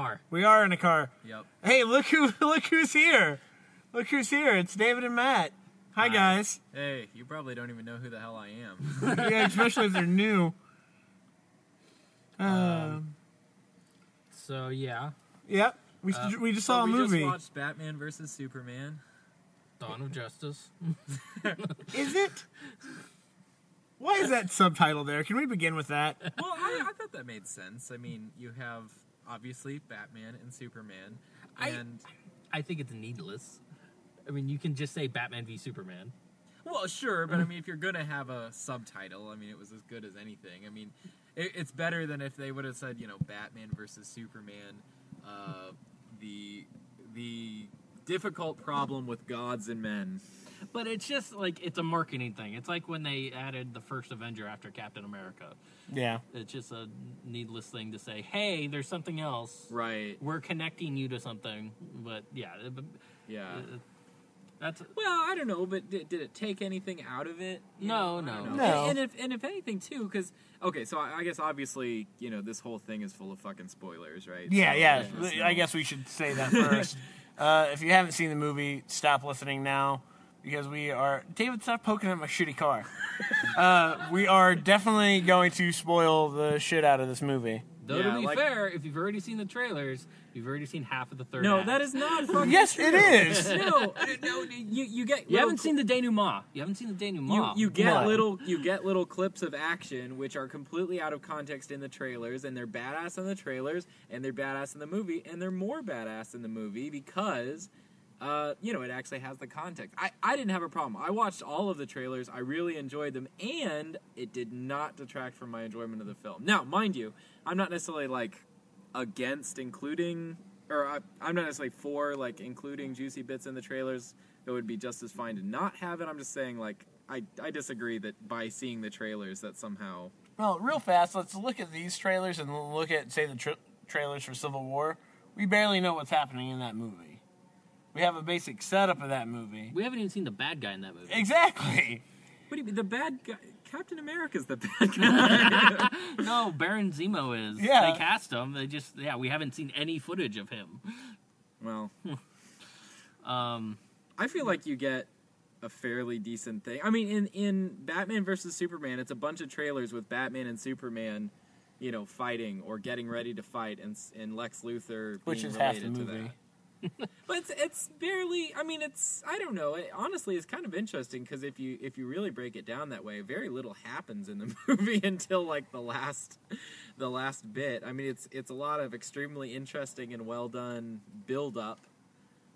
car. We are in a car. Yep. Hey, look who look who's here. Look who's here. It's David and Matt. Hi, guys. Hey, you probably don't even know who the hell I am. yeah, especially if they're new. Um, So yeah, yep. We, Uh, we just so saw a we movie. We just watched Batman versus Superman. Dawn of Justice. Is it? Why is that subtitle there? Can we begin with that? Well, I, I thought that made sense. I mean, you have obviously Batman and Superman, I- and I think it's needless. I mean, you can just say Batman v Superman. well, sure, but I mean, if you're gonna have a subtitle, I mean, it was as good as anything. I mean, it, it's better than if they would have said, you know, Batman versus Superman, uh, the the difficult problem with gods and men. But it's just like it's a marketing thing. It's like when they added the first Avenger after Captain America. Yeah. It's just a needless thing to say. Hey, there's something else. Right. We're connecting you to something. But yeah, it- Yeah. uh, that's Well, I don't know, but did, did it take anything out of it? You No, know, no. No. And, and if and if anything too, because okay, so I, I guess obviously you know this whole thing is full of fucking spoilers, right? Yeah, So, yeah. so- I guess we should say that first. uh, if you haven't seen the movie, stop listening now because we are. David, stop poking at my shitty car. uh, we are definitely going to spoil the shit out of this movie. though Yeah, to be like- fair, if you've already seen the trailers, you've already seen half of the third. No, act. that is not fucking. Yes, it is. no, no. You you get You little haven't seen the denouement. You haven't seen the you, denouement. you get What? little you get little clips of action which are completely out of context in the trailers and they're badass in the trailers and they're badass in the movie and they're more badass in the movie because uh, you know it actually has the context. I, I didn't have a problem. I watched all of the trailers. I really enjoyed them and it did not detract from my enjoyment of the film. Now mind you i'm not necessarily like against including or I, i'm not necessarily for like including juicy bits in the trailers. It would be just as fine to not have it. I'm just saying like i, I disagree that by seeing the trailers that somehow Well, real fast, let's look at these trailers and look at, say, the tra- trailers for Civil War. We barely know what's happening in that movie. We have a basic setup of that movie. We haven't even seen the bad guy in that movie. Exactly. what do you mean the bad guy captain america's the bad guy no, Baron Zemo is. Yeah. They cast him. They just yeah, we haven't seen any footage of him. well Um, I feel like you get a fairly decent thing. I mean, in in Batman versus Superman, it's a bunch of trailers with Batman and Superman, you know, fighting or getting ready to fight, and and Lex Luthor, Which being is half the related to movie. but it's, it's barely. I mean, it's. I don't know. It, honestly, it's kind of interesting because if you if you really break it down that way, very little happens in the movie until like the last the last bit. I mean, it's it's a lot of extremely interesting and well done build up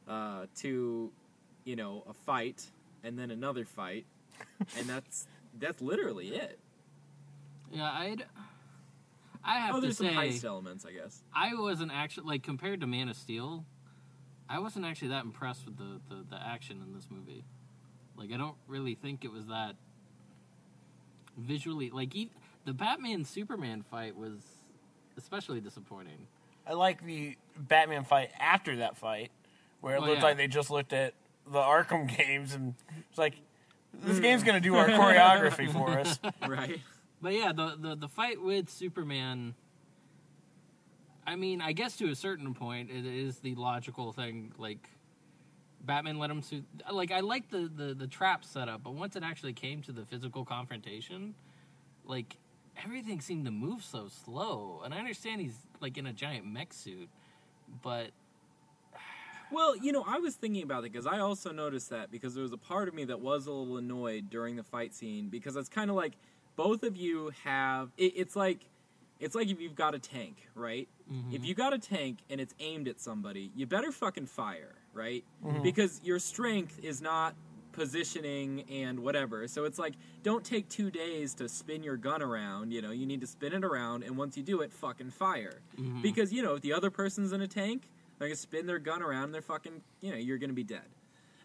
uh, to you know a fight and then another fight, and that's that's literally it. yeah, I'd. I have Oh, to there's say, some heist elements, I guess. I wasn't actually like compared to Man of Steel. I wasn't actually that impressed with the, the, the action in this movie. Like, I don't really think it was that visually. Like, e the Batman Superman fight was especially disappointing. I like the Batman fight after that fight, where it Well, looked yeah. like they just looked at the Arkham games and it's like, this hmm. game's gonna do our choreography for us. right. But yeah, the, the the fight with Superman. I mean, I guess to a certain point, it is the logical thing. Like, Batman let him to like. I like the the the trap setup, but once it actually came to the physical confrontation, like everything seemed to move so slow. And I understand he's like in a giant mech suit, but Well, you know, I was thinking about it because I also noticed that because there was a part of me that was a little annoyed during the fight scene because it's kind of like both of you have. It, it's like it's like if you've got a tank, right? If mm-hmm. you got a tank and it's aimed at somebody, you better fucking fire, right? Mm-hmm. Because your strength is not positioning and whatever. So it's like don't take 2 days to spin your gun around, you know, you need to spin it around and once you do it fucking fire. Mm-hmm. Because, you know, if the other person's in a tank, they're going to spin their gun around and they're fucking, you know, you're going to be dead.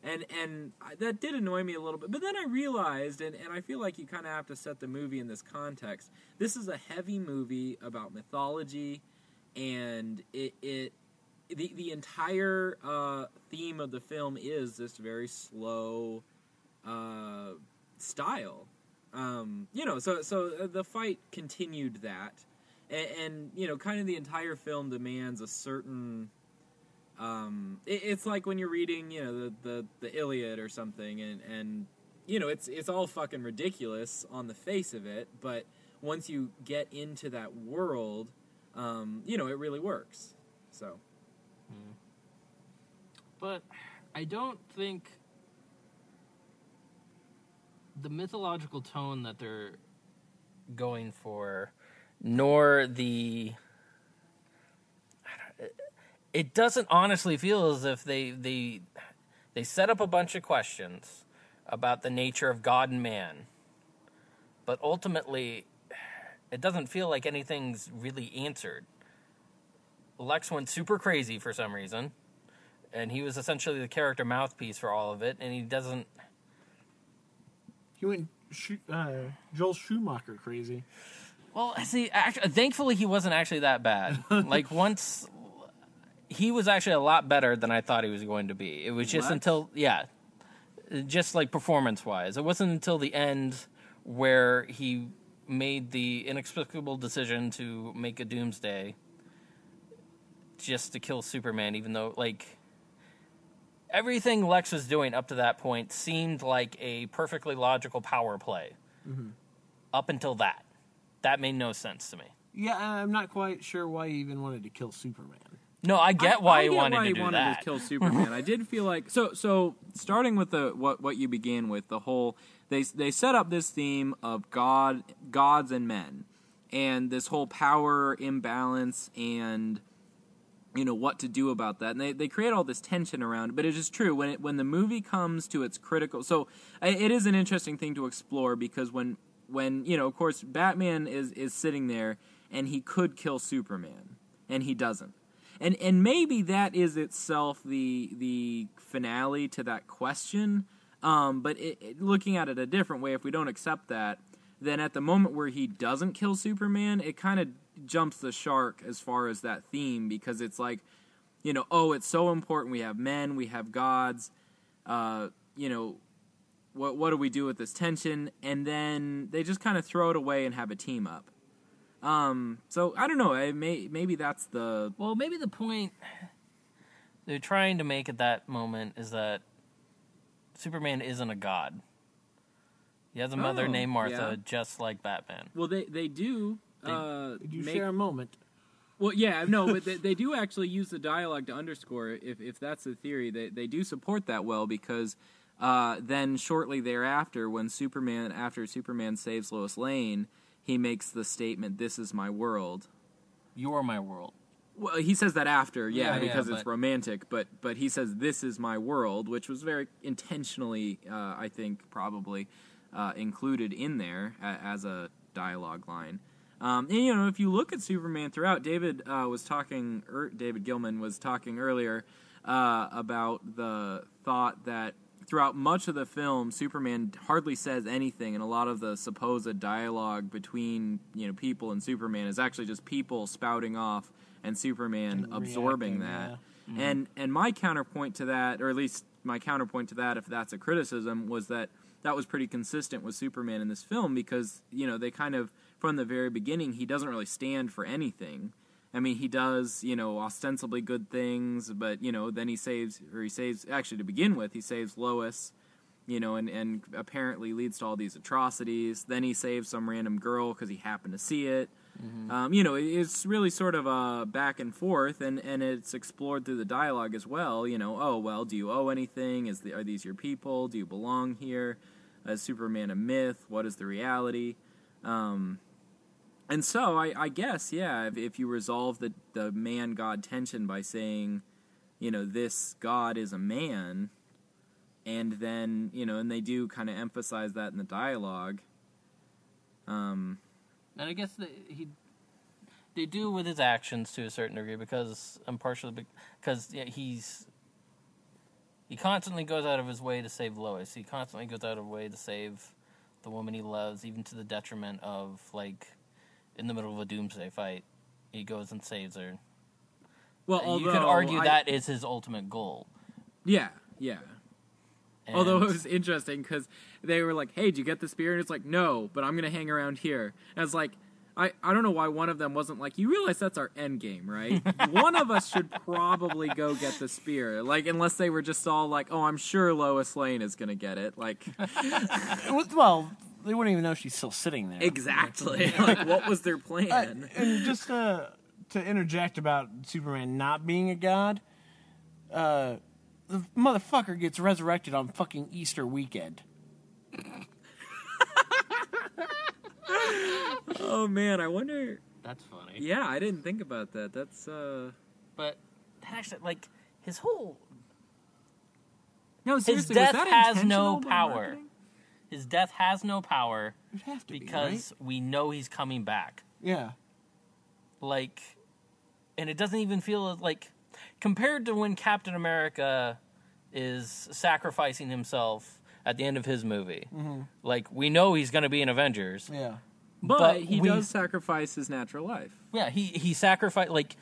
And and that did annoy me a little bit. But then I realized and and I feel like you kind of have to set the movie in this context. This is a heavy movie about mythology and it it the the entire uh, theme of the film is this very slow uh, style. Um, you know, so so uh, the fight continued that, and, and you know, kind of the entire film demands a certain. Um, it, it's like when you're reading, you know, the, the the Iliad or something, and and you know, it's it's all fucking ridiculous on the face of it, but once you get into that world, um, you know, it really works. So. But I don't think the mythological tone that they're going for, nor the. It doesn't honestly feel as if they they they set up a bunch of questions about the nature of God and man, but ultimately, it doesn't feel like anything's really answered. Lex went super crazy for some reason and he was essentially the character mouthpiece for all of it, and he doesn't. He went uh, Joel Schumacher crazy. Well, see, actually, thankfully, he wasn't actually that bad. like once, he was actually a lot better than I thought he was going to be. It was just What? until yeah, just like performance wise, it wasn't until the end where he made the inexplicable decision to make a doomsday just to kill Superman, even though like everything Lex was doing up to that point seemed like a perfectly logical power play. Mm-hmm. Up until that, that made no sense to me. Yeah, I'm not quite sure why he even wanted to kill Superman. No, I get I- why I he get wanted why to he do wanted that. to kill Superman. I did feel like so. So starting with the what what you began with the whole they they set up this theme of God, gods and men, and this whole power imbalance and you know what to do about that and they, they create all this tension around it but it is true when it when the movie comes to its critical so it is an interesting thing to explore because when when you know of course batman is is sitting there and he could kill superman and he doesn't and and maybe that is itself the the finale to that question. Um, but it, it- looking at it a different way if we don't accept that then at the moment where he doesn't kill superman it kind of jumps the shark as far as that theme because it's like you know oh it's so important. We have men we have gods uh, you know what what do we do with this tension? And then they just kind of throw it away and have a team up um so i don't know I may, maybe that's the Well, maybe the point they're trying to make at that moment is that Superman isn't a god. He has a mother Oh, named Martha, yeah. just like Batman. well they they do They- uh you make- share a moment? Well, yeah, no, but they, they do actually use the dialogue to underscore it, if if that's the theory. They they do support that well because uh, then shortly thereafter, when Superman after Superman saves Lois Lane, he makes the statement, "This is my world." You're my world. Well, he says that after, yeah, Yeah, yeah, because it's but- romantic. But but he says, "This is my world," which was very intentionally, uh, I think, probably uh, included in there as a dialogue line. Um, and you know, if you look at Superman throughout, David uh, was talking. Er, David Gilman was talking earlier uh, about the thought that throughout much of the film, Superman hardly says anything, and a lot of the supposed dialogue between you know people and Superman is actually just people spouting off and Superman And absorbing that. Mm-hmm. And and my counterpoint to that, or at least my counterpoint to that, if that's a criticism, was that that was pretty consistent with Superman in this film because you know they kind of from the very beginning he doesn't really stand for anything. I mean, he does, you know, ostensibly good things, but you know, then he saves, or he saves. Actually, to begin with, he saves Lois, you know, and and apparently leads to all these atrocities. Then he saves some random girl because he happened to see it. Um, you know, it- it's really sort of a back and forth, and, and it's explored through the dialogue as well. You know, oh well, do you owe anything? Is the, are these your people? Do you belong here? Is Superman a myth? What is the reality? Um, and so I, I guess, yeah, if, if you resolve the the man god tension by saying, you know, this god is a man, and then you know, and they do kind of emphasize that in the dialogue. Um, And I guess they, he they do with his actions to a certain degree because I'm partially because yeah, he's he constantly goes out of his way to save Lois. He constantly goes out of his way to save the woman he loves, even to the detriment of like in the middle of a doomsday fight, he goes and saves her. well, you could argue I- that is his ultimate goal. yeah, yeah. Although it was interesting because they were like, "Hey, did you get the spear?" And it's like, "No, but I'm gonna hang around here." And it's like, I, I don't know why one of them wasn't like, you realize that's our end game, right? one of us should probably go get the spear. Like, unless they were just all like, oh, I'm sure Lois Lane is going to get it. Like, well, they wouldn't even know she's still sitting there. exactly. like, what was their Uh, plan? and just uh, to interject about Superman not being a god, uh, the motherfucker gets resurrected on fucking Easter weekend. oh, man. I wonder. That's funny. Yeah, I didn't think about that. That's, uh. But that actually, like, his whole No, his seriously, was death that has no power. marketing? His death has no power It has to because we know he's coming back. yeah. Like, and it doesn't even feel like compared to when Captain America is sacrificing himself at the end of his movie. Mm-hmm. Like, we know he's going to be in Avengers. Yeah. But, But he we- does sacrifice his natural life. Yeah, he he sacrificed like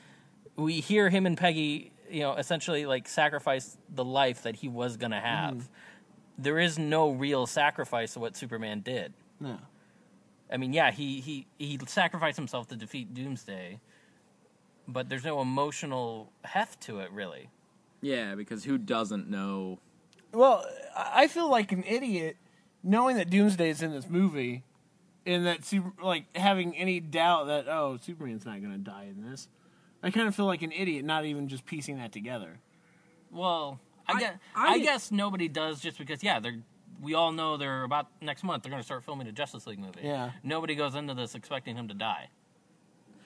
we hear him and Peggy, you know, essentially like sacrifice the life that he was gonna have. Mm-hmm. There is no real sacrifice of what Superman did. No. I mean, yeah, he he he sacrificed himself to defeat Doomsday, but there's no emotional heft to it, really. Yeah, because who doesn't know? Well, I I feel like an idiot knowing that Doomsday is in this movie, and that super, like having any doubt that oh Superman's not going to die in this. I kind of feel like an idiot not even just piecing that together. Well, I, I- guess I- I, guess nobody does just because yeah they're. We all know they're about next month. They're going to start filming a Justice League movie. Yeah. Nobody goes into this expecting him to die.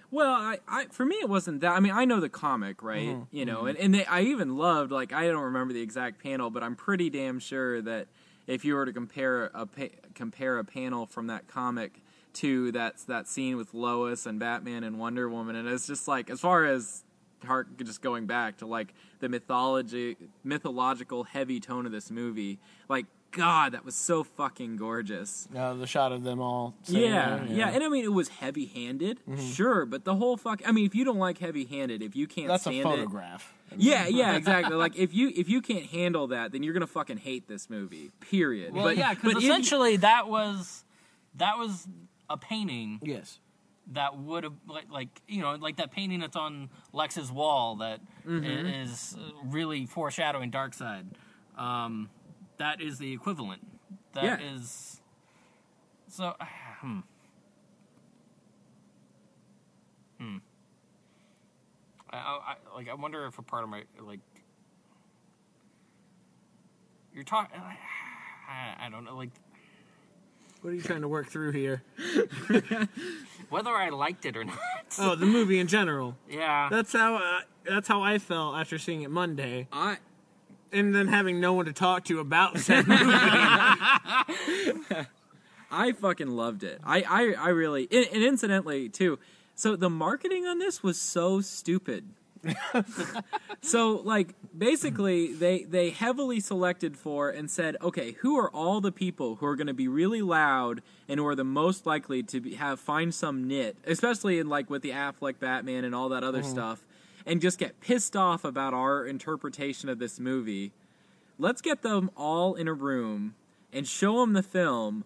Well, I, I for me it wasn't that. I mean, I know the comic, right? Mm-hmm. You know, and and they, I even loved like I don't remember the exact panel, but I'm pretty damn sure that if you were to compare a pa- compare a panel from that comic to that that scene with Lois and Batman and Wonder Woman, and it's just like as far as heart just going back to like the mythology mythological heavy tone of this movie, like God, that was so fucking gorgeous. Uh, the shot of them all. Yeah, there, yeah, and I mean it was heavy-handed, sure, but the whole fuck. I mean, if you don't like heavy-handed, if you can't that's a stand photograph. it, yeah, yeah, exactly. like if you if you can't handle that, then you're gonna fucking hate this movie. Period. Well, but yeah, but because if- essentially that was that was a painting Yes. That would have like, like you know like that painting that's on Lex's wall that Mm-hmm. is really foreshadowing Darkseid. Um, that is the equivalent. That is Yeah. so. Hmm. Hmm. I, I, I like. I wonder if a part of my like. You're talking. I, I don't know. Like What are you trying to work through here? whether I liked it or not. Oh, the movie in general. yeah. That's how. Uh, that's how I felt after seeing it Monday, I and then having no one to talk to about said movie. I fucking loved it. I I, I really and incidentally too. So the marketing on this was so stupid. so like basically they they heavily selected for and said okay who are all the people who are going to be really loud and who are the most likely to be, have find some nit especially in like with the Affleck Batman and all that other mm-hmm. stuff and just get pissed off about our interpretation of this movie? Let's get them all in a room and show them the film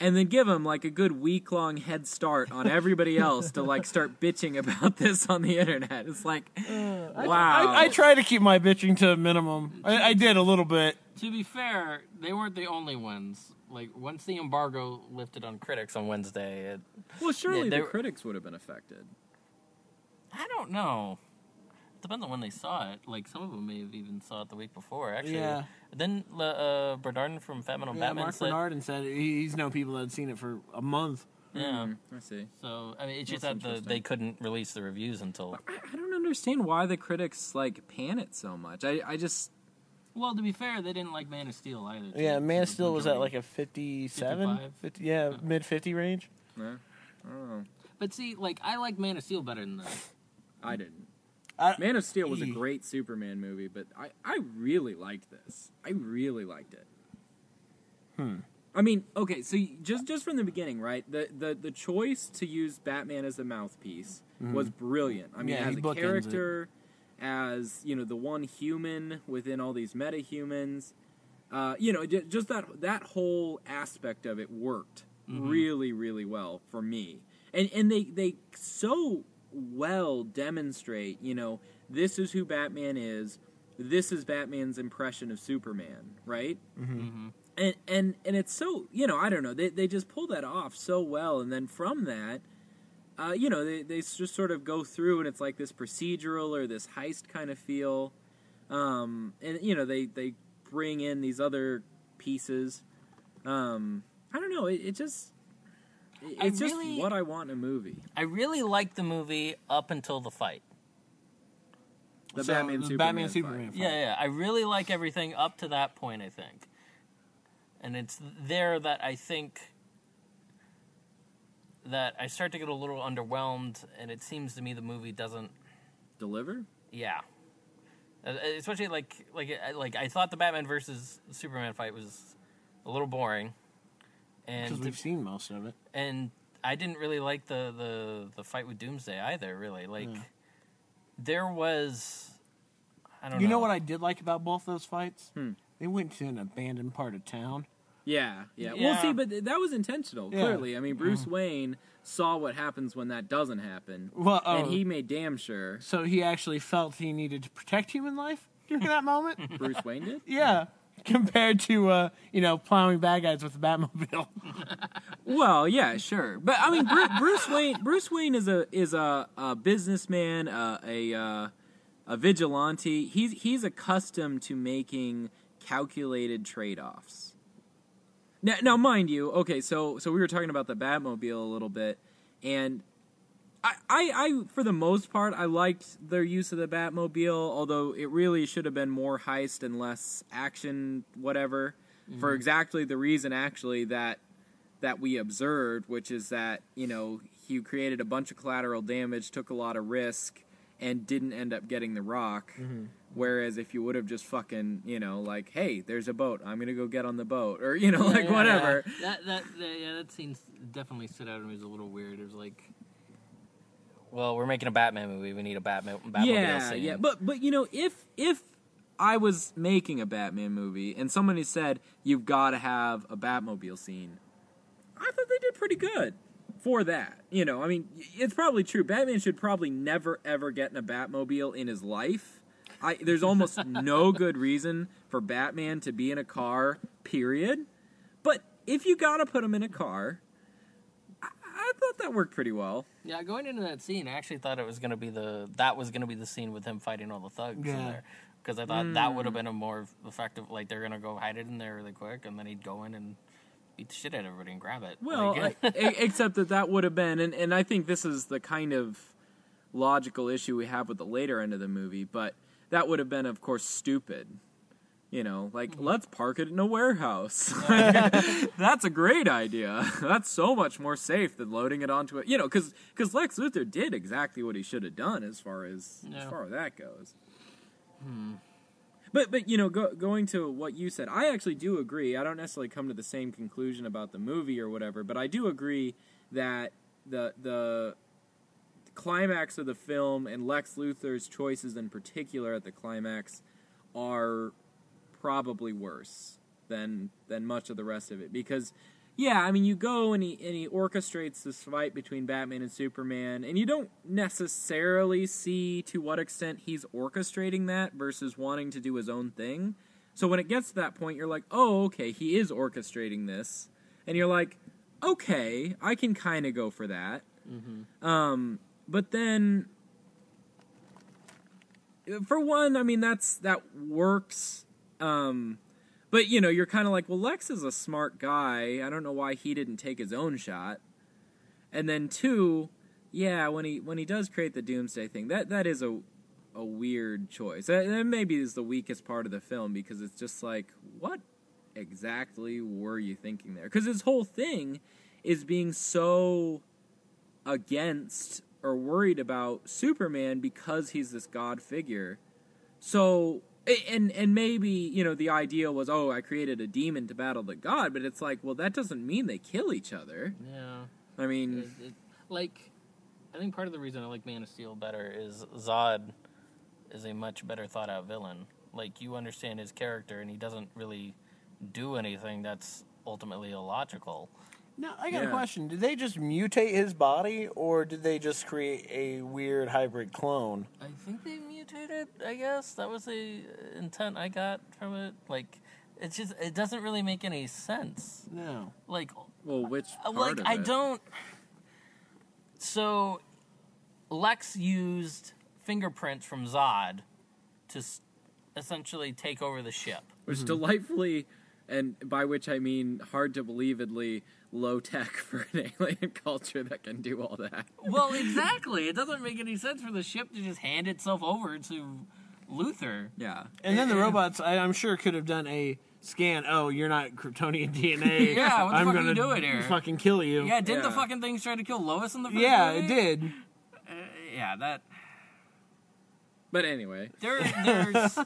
and then give them like a good week long head start on everybody else to like start bitching about this on the internet. It's like, mm, wow. I, I try to keep my bitching to a minimum. I, I did a little bit. To be fair, they weren't the only ones. Like once the embargo lifted on critics on Wednesday, it, well, surely Yeah, the critics would have been affected. I don't know. Depends on when they saw it. Like some of them may have even saw it the week before. Actually, Yeah. Then uh, Bernardin from Fat Man on Yeah, Batman Mark said, Bernardin said he's known people that had seen it for a month. "Yeah." Hmm, I see. So I mean, it's just that the, they couldn't release the reviews until. I, I don't understand why the critics like pan it so much. I, I just Well, to be fair, they didn't like Man of Steel either. Yeah. Man of So Steel was at like a 57? 50, yeah, mid 50 range. eh, I don't know. But see, like I like Man of Steel better than this. I didn't. I, Man of Steel was a great Superman movie, but I, I really liked this. I really liked it. Hmm. I mean, okay, so just just from the beginning, right? The the the choice to use Batman as a mouthpiece was brilliant. I mean, Mm-hmm. Yeah, as a bookends it. character, as you know, the one human within all these metahumans, uh, you know, just that that whole aspect of it worked Mm-hmm. really, really well for me. and and they they so well demonstrate, you know, this is who Batman is. This is Batman's impression of Superman, right? Mm-hmm. and and and it's so you know I don't know they they just pull that off so well, and then from that, uh, you know they they just sort of go through, and it's like this procedural or this heist kind of feel, um, and you know they they bring in these other pieces. Um, I don't know. It, it just it- I it's just really- what I want in a movie. I really liked the movie up until the fight. The So, Batman the Superman Batman fight. Superman. Yeah, yeah. I really like everything up to that point, I think. And it's there that I think that I start to get a little underwhelmed, and it seems to me the movie doesn't. Deliver. Yeah. Uh, Especially like like I- like I thought the Batman versus Superman fight was a little boring, Because we've seen most of it. and I didn't really like the the the fight with Doomsday either. Really, like there was. I don't know. You know. know what I did like about both those fights? Hmm. They went to an abandoned part of town. Yeah, yeah. Well, Yeah. see, but th- that was intentional. Yeah. Clearly, I mean, Bruce Wayne saw what happens when that doesn't happen, Well, oh, and he made damn sure so he actually felt he needed to protect human life during that moment. Bruce Wayne did. Yeah, compared to uh, you know plowing bad guys with the Batmobile. Well, yeah, sure, but I mean, Bruce, Bruce Wayne. Bruce Wayne is a is a, a businessman, uh, a uh, a vigilante. He's he's accustomed to making calculated trade offs. Now, now, mind you, okay, so so we were talking about the Batmobile a little bit, and I, I, I, for the most part, I liked their use of the Batmobile, although it really should have been more heist and less action, whatever, for mm-hmm. exactly the reason, actually, that that we observed, which is that you know he created a bunch of collateral damage, took a lot of risk, and didn't end up getting the rock. Mm-hmm. Mm-hmm. Whereas if you would have just fucking, you know, like, hey, there's a boat, I'm gonna go get on the boat, or you know, like Yeah, whatever. That that, that yeah, that scene definitely stood out to me as a little weird. It was like, well, we're making a Batman movie. We need a Batman Batmobile yeah, scene. yeah. But but you know, if if I was making a Batman movie and somebody said you've got to have a Batmobile scene, I thought they did pretty good for that. You know, I mean, it's probably true. Batman should probably never ever get in a Batmobile in his life. I, there's almost no good reason for Batman to be in a car. Period. But if you got to put him in a car, thought that worked pretty well. Yeah, going into that scene, I actually thought it was gonna be the that was gonna be the scene with him fighting all the thugs in there. Because I thought that would have hmm. been a more effective. Like they're gonna go hide it in there really quick, and then he'd go in and beat the shit out of everybody and grab it. Well, Like, I- except that that would have been, and, and I think this is the kind of logical issue we have with the later end of the movie, but that would have been, of course, stupid. You know, like, mm-hmm. let's park it in a warehouse. That's a great idea. That's so much more safe than loading it onto it. You know, because because Lex Luthor did exactly what he should have done as far as as far as that goes. Hmm. But but you know, go, going to what you said, I actually do agree. I don't necessarily come to the same conclusion about the movie or whatever, but I do agree that the the climax of the film and Lex Luthor's choices in particular at the climax are probably worse than than much of the rest of it because yeah, I mean you go and he and he orchestrates this fight between Batman and Superman and you don't necessarily see to what extent he's orchestrating that versus wanting to do his own thing. So when it gets to that point you're like, "Oh, okay, he is orchestrating this." And you're like, "Okay, I can kind of go for that." Um but then for one, I mean that's that works. Um, but you know, you're kind of like, well, Lex is a smart guy. I don't know why he didn't take his own shot. And then two, yeah, when he when he does create the Doomsday thing, that that is a a weird choice. That, maybe is the weakest part of the film because it's just like, what exactly were you thinking there? Because his whole thing is being so against or worried about Superman because he's this god figure. So and and maybe you know the idea was oh I created a demon to battle the god, but it's like well that doesn't mean they kill each other. yeah. I mean It- it- like, I think part of the reason I like Man of Steel better is Zod is a much better thought out villain. Like, you understand his character, and he doesn't really do anything that's ultimately illogical. Now I got a question. Did they just mutate his body, or did they just create a weird hybrid clone? I think they mutated. I guess that was the intent I got from it. Like, it's just it doesn't really make any sense. No. Like, Well, which Uh, part like of I don't. So, Lex used fingerprints from Zod to essentially take over the ship. Which delightfully, and by which I mean hard to believedly low tech for an alien culture that can do all that. Well, exactly. It doesn't make any sense for the ship to just hand itself over to Luthor. Yeah. And then the robots, I, I'm sure, could have done a scan. Oh, you're not Kryptonian DNA. Yeah, what the I'm fuck are gonna you doing here? Fucking kill you. Yeah, didn't the fucking things try to kill Lois in the first Yeah, movie? it did. Uh, yeah, that But anyway, there, there's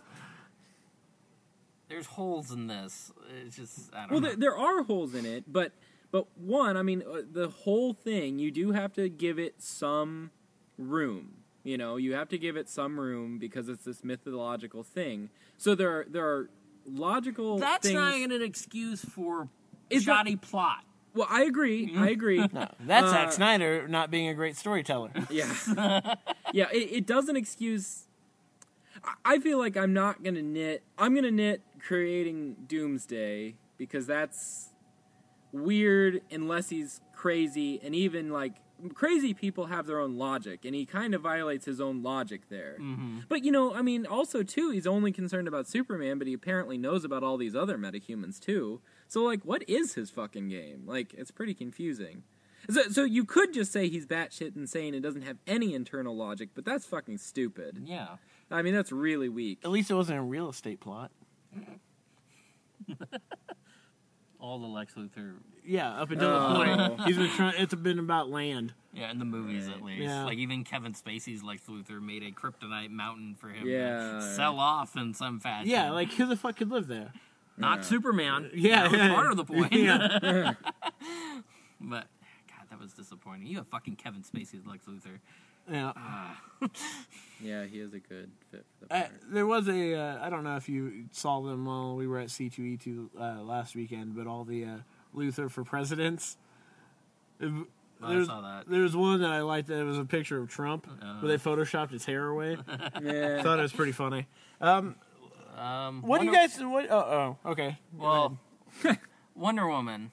there's holes in this. It's just I don't well, know. there, there are holes in it, but but one, I mean, uh, the whole thing, you do have to give it some room. You know, you have to give it some room because it's this mythological thing. So there are there are logical. That's things. not an excuse for It's not- shoddy plot. Well, I agree. I agree. No, that's Uh, Zack Snyder not being a great storyteller. Yeah. yeah, it, it doesn't excuse. I- I feel like I'm not going to knit. I'm going to knit creating Doomsday because that's weird unless he's crazy. And even like crazy people have their own logic, and he kind of violates his own logic there. Mm-hmm. But you know, I mean, also too, he's only concerned about Superman, but he apparently knows about all these other metahumans too. So like, what is his fucking game? Like, it's pretty confusing. So, so you could just say he's batshit insane and doesn't have any internal logic, but that's fucking stupid. Yeah. I mean, that's really weak. At least it wasn't a real estate plot. All the Lex Luthor. Yeah, up until Oh. the point he's been trying. It's been about land. Yeah, in the movies at least. Yeah. Like even Kevin Spacey's Lex Luthor made a kryptonite mountain for him Yeah. to sell off in some fashion. Yeah, like who the fuck could live there? not Yeah. Superman. Yeah, that was part of the point. Yeah. but God, that was disappointing. You have fucking Kevin Spacey as Lex Luthor. Yeah. Yeah, he is a good fit for the Uh, there was a uh, I don't know if you saw them while we were at C2E2 uh, last weekend, but all the uh, Luthor for presidents. Oh, I saw that. There was one that I liked that it was a picture of Trump Uh. where they photoshopped his hair away. Yeah. thought it was pretty funny. Um, Um, what do you guys? What? Oh, oh okay. Go. Well, Wonder Woman.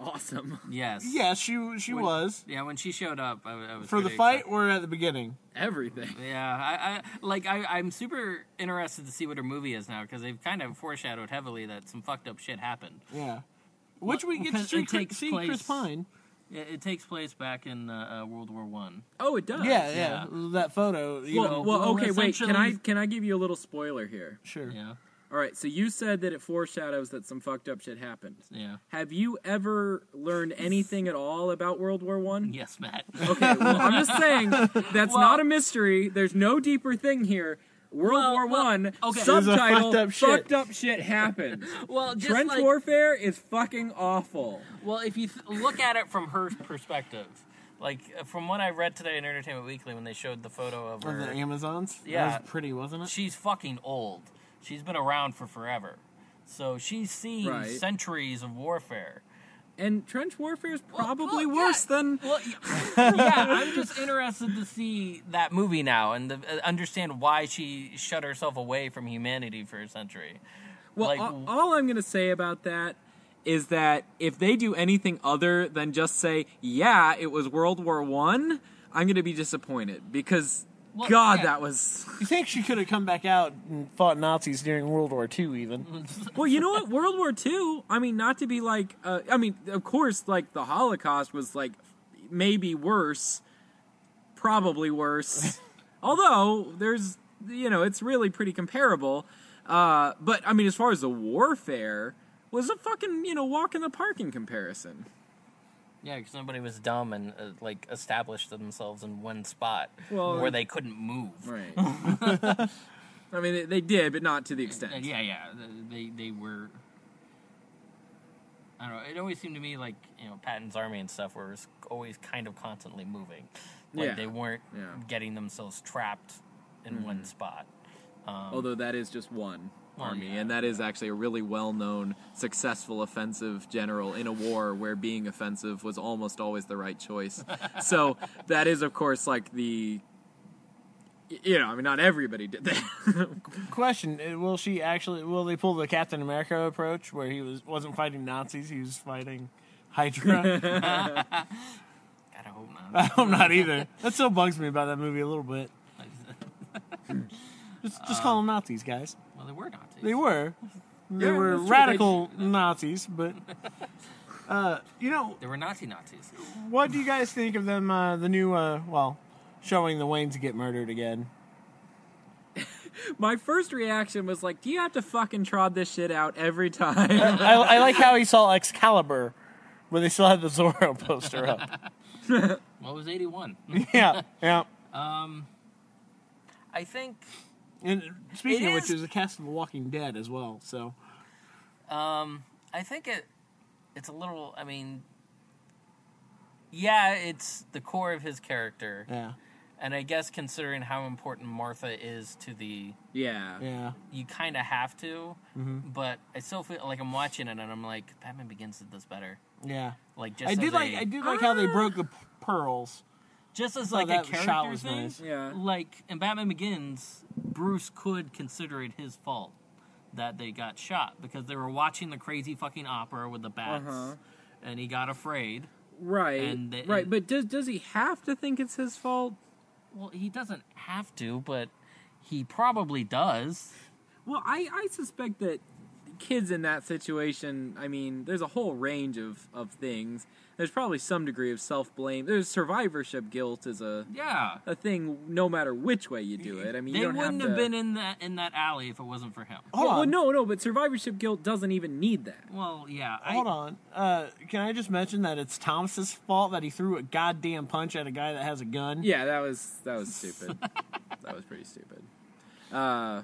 Awesome. Yes. yes, she she When- was Yeah, when she showed up, I, I was for the pretty fight excited. or at the beginning. Everything. Yeah, I, I like. I, I'm super interested to see what her movie is now because they've kind of foreshadowed heavily that some fucked up shit happened. Yeah, which we get to Because see, it Chris- takes see Chris place- Pine. It, it takes place back in uh, uh, World War One. Oh, it does. Yeah, yeah, yeah. that photo. You Well, know, well, well, okay. Wait. Can I can I give you a little spoiler here? sure. Yeah, All right. So you said that it foreshadows that some fucked up shit happened. yeah. Have you ever learned anything at all about World War One? Yes, Matt. Okay, well, I'm just saying that's Well- not a mystery. There's no deeper thing here. World Well, War well, One okay. Subtitle: fucked up shit. "Fucked up shit happened." well, just Trench like, warfare is fucking awful. well, if you th- look at it from her perspective, like uh, from what I read today in Entertainment Weekly when they showed the photo of Of the Amazons. Yeah. that was pretty, wasn't it? she's fucking old. She's been around for forever, so she's seen Right. centuries of warfare. And trench warfare is probably well, yeah. worse than. Well, yeah, I'm just interested to see that movie now and the, uh, understand why she shut herself away from humanity for a century. Well, like, all, all I'm gonna say about that is that if they do anything other than just say, "Yeah, it was World War One," I'm gonna be disappointed because, Well, God, yeah. that was. You think she could have come back out and fought Nazis during World War II, even? Well, you know what? World War II. I mean, not to be like. Uh, I mean, of course, like the Holocaust was like maybe worse, probably worse. Although there's, you know, it's really pretty comparable. Uh, but I mean, as far as the warfare, was a fucking you know walk in the park in comparison. Yeah, because nobody was dumb and uh, like established themselves in one spot Well, where they couldn't move. Right. I mean, they, they did, but not to the Uh, extent. yeah, yeah, they they were. I don't know. It always seemed to me like you know Patton's army and stuff were always kind of constantly moving. Like Yeah. they weren't Yeah. getting themselves trapped in one spot. Um, Although that is just one. Well, army, yeah. and that is actually a really well-known, successful offensive general in a war where being offensive was almost always the right choice. so that is, of course, like the. You know, I mean, not everybody did that. Question: uh, Will she actually? Will they pull the Captain America approach where he was wasn't fighting Nazis? He was fighting Hydra. God, I hope not. I not. hope not either. That still bugs me about that movie a little bit. Just, just call them Nazis, guys. Well, they were Nazis. They were. They Yeah, were that's true. radical Nazis, but uh, you know, They were Nazi Nazis. what do you guys think of them? Uh, the new, uh, well, showing the Waynes get murdered again. My first reaction was like, "Do you have to fucking trod this shit out every time?" I, I like how he saw Excalibur, where they still had the Zorro poster up. What was 81? yeah, yeah. Um, I think And speaking It of which, is- there's a cast of The Walking Dead as well. So Um, I think it it's a little. I mean, yeah, it's the core of his character, yeah, and I guess considering how important Martha is to the, yeah. yeah. you kind of have to. Mhm. But I still feel like I'm watching it, and I'm like, Batman Begins did this better. Yeah, Like just I as did like a- I did like how they broke the p- pearls. Just as like a character was thing. nice. Yeah. Like in Batman Begins, Bruce could consider it his fault that they got shot because they were watching the crazy fucking opera with the bats, Uh-huh. and he got afraid. Right. And right, but does does he have to think it's his fault? Well, he doesn't have to, but he probably does. Well, I, I suspect that kids in that situation, I mean, there's a whole range of, of things. There's probably some degree of self blame. There's survivorship guilt is a Yeah. a thing no matter which way you do it. I mean, They you don't wouldn't have, have, been in that in that alley if it wasn't for him. Hold well, well, on. no, no, but survivorship guilt doesn't even need that. Well, yeah. I, Hold on. Uh, can I just mention that it's Thomas's fault that he threw a goddamn punch at a guy that has a gun? Yeah, that was that was stupid. that was pretty stupid. Uh, I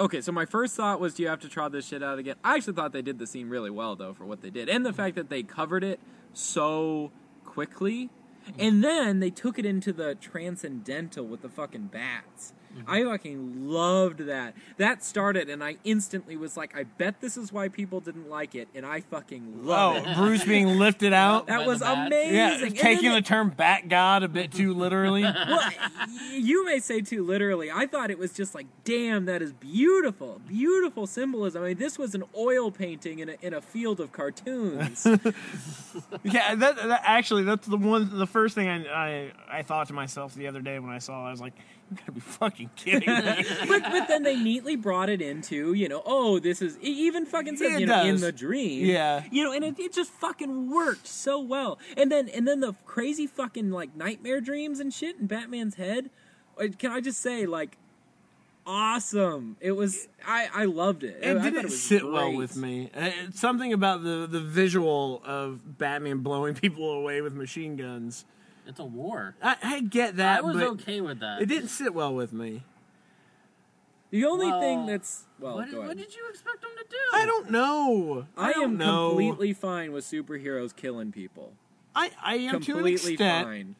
okay. So my first thought was, do you have to try this shit out again? I actually thought they did the scene really well though for what they did, and the fact that they covered it so quickly, and then they took it into the transcendental with the fucking bats. Mm-hmm. I fucking loved that. That started, and I instantly was like, I bet this is why people didn't like it, and I fucking love Oh, it. Bruce being lifted out. That By was amazing. Yeah, taking they- the term "bat god" a bit too literally. well, you may say too literally. I thought it was just like, damn, that is beautiful, beautiful symbolism. I mean, this was an oil painting in a, in a field of cartoons. yeah, that, that actually that's the one. The first thing I, I I thought to myself the other day when I saw, it, I was like, "You gotta be fucking kidding me!" but, but then they neatly brought it into, you know, oh, this is it even fucking says, it you know, in does. the dream. Yeah. you know, and it, it just fucking worked so well. And then and then the crazy fucking like nightmare dreams and shit in Batman's head. Uh, Can I just say, like. Awesome! It was I I loved it. it I thought didn't was sit well great. with me. Uh, It's something about the the visual of Batman blowing people away with machine guns. It's a war. I, I get that, I was but okay with that. it didn't sit well with me. The only Well, thing that's well, what, go what did you expect him to do? I don't know. I, I, don't am know. completely fine with superheroes killing people. I, I am to an completely extent. fine.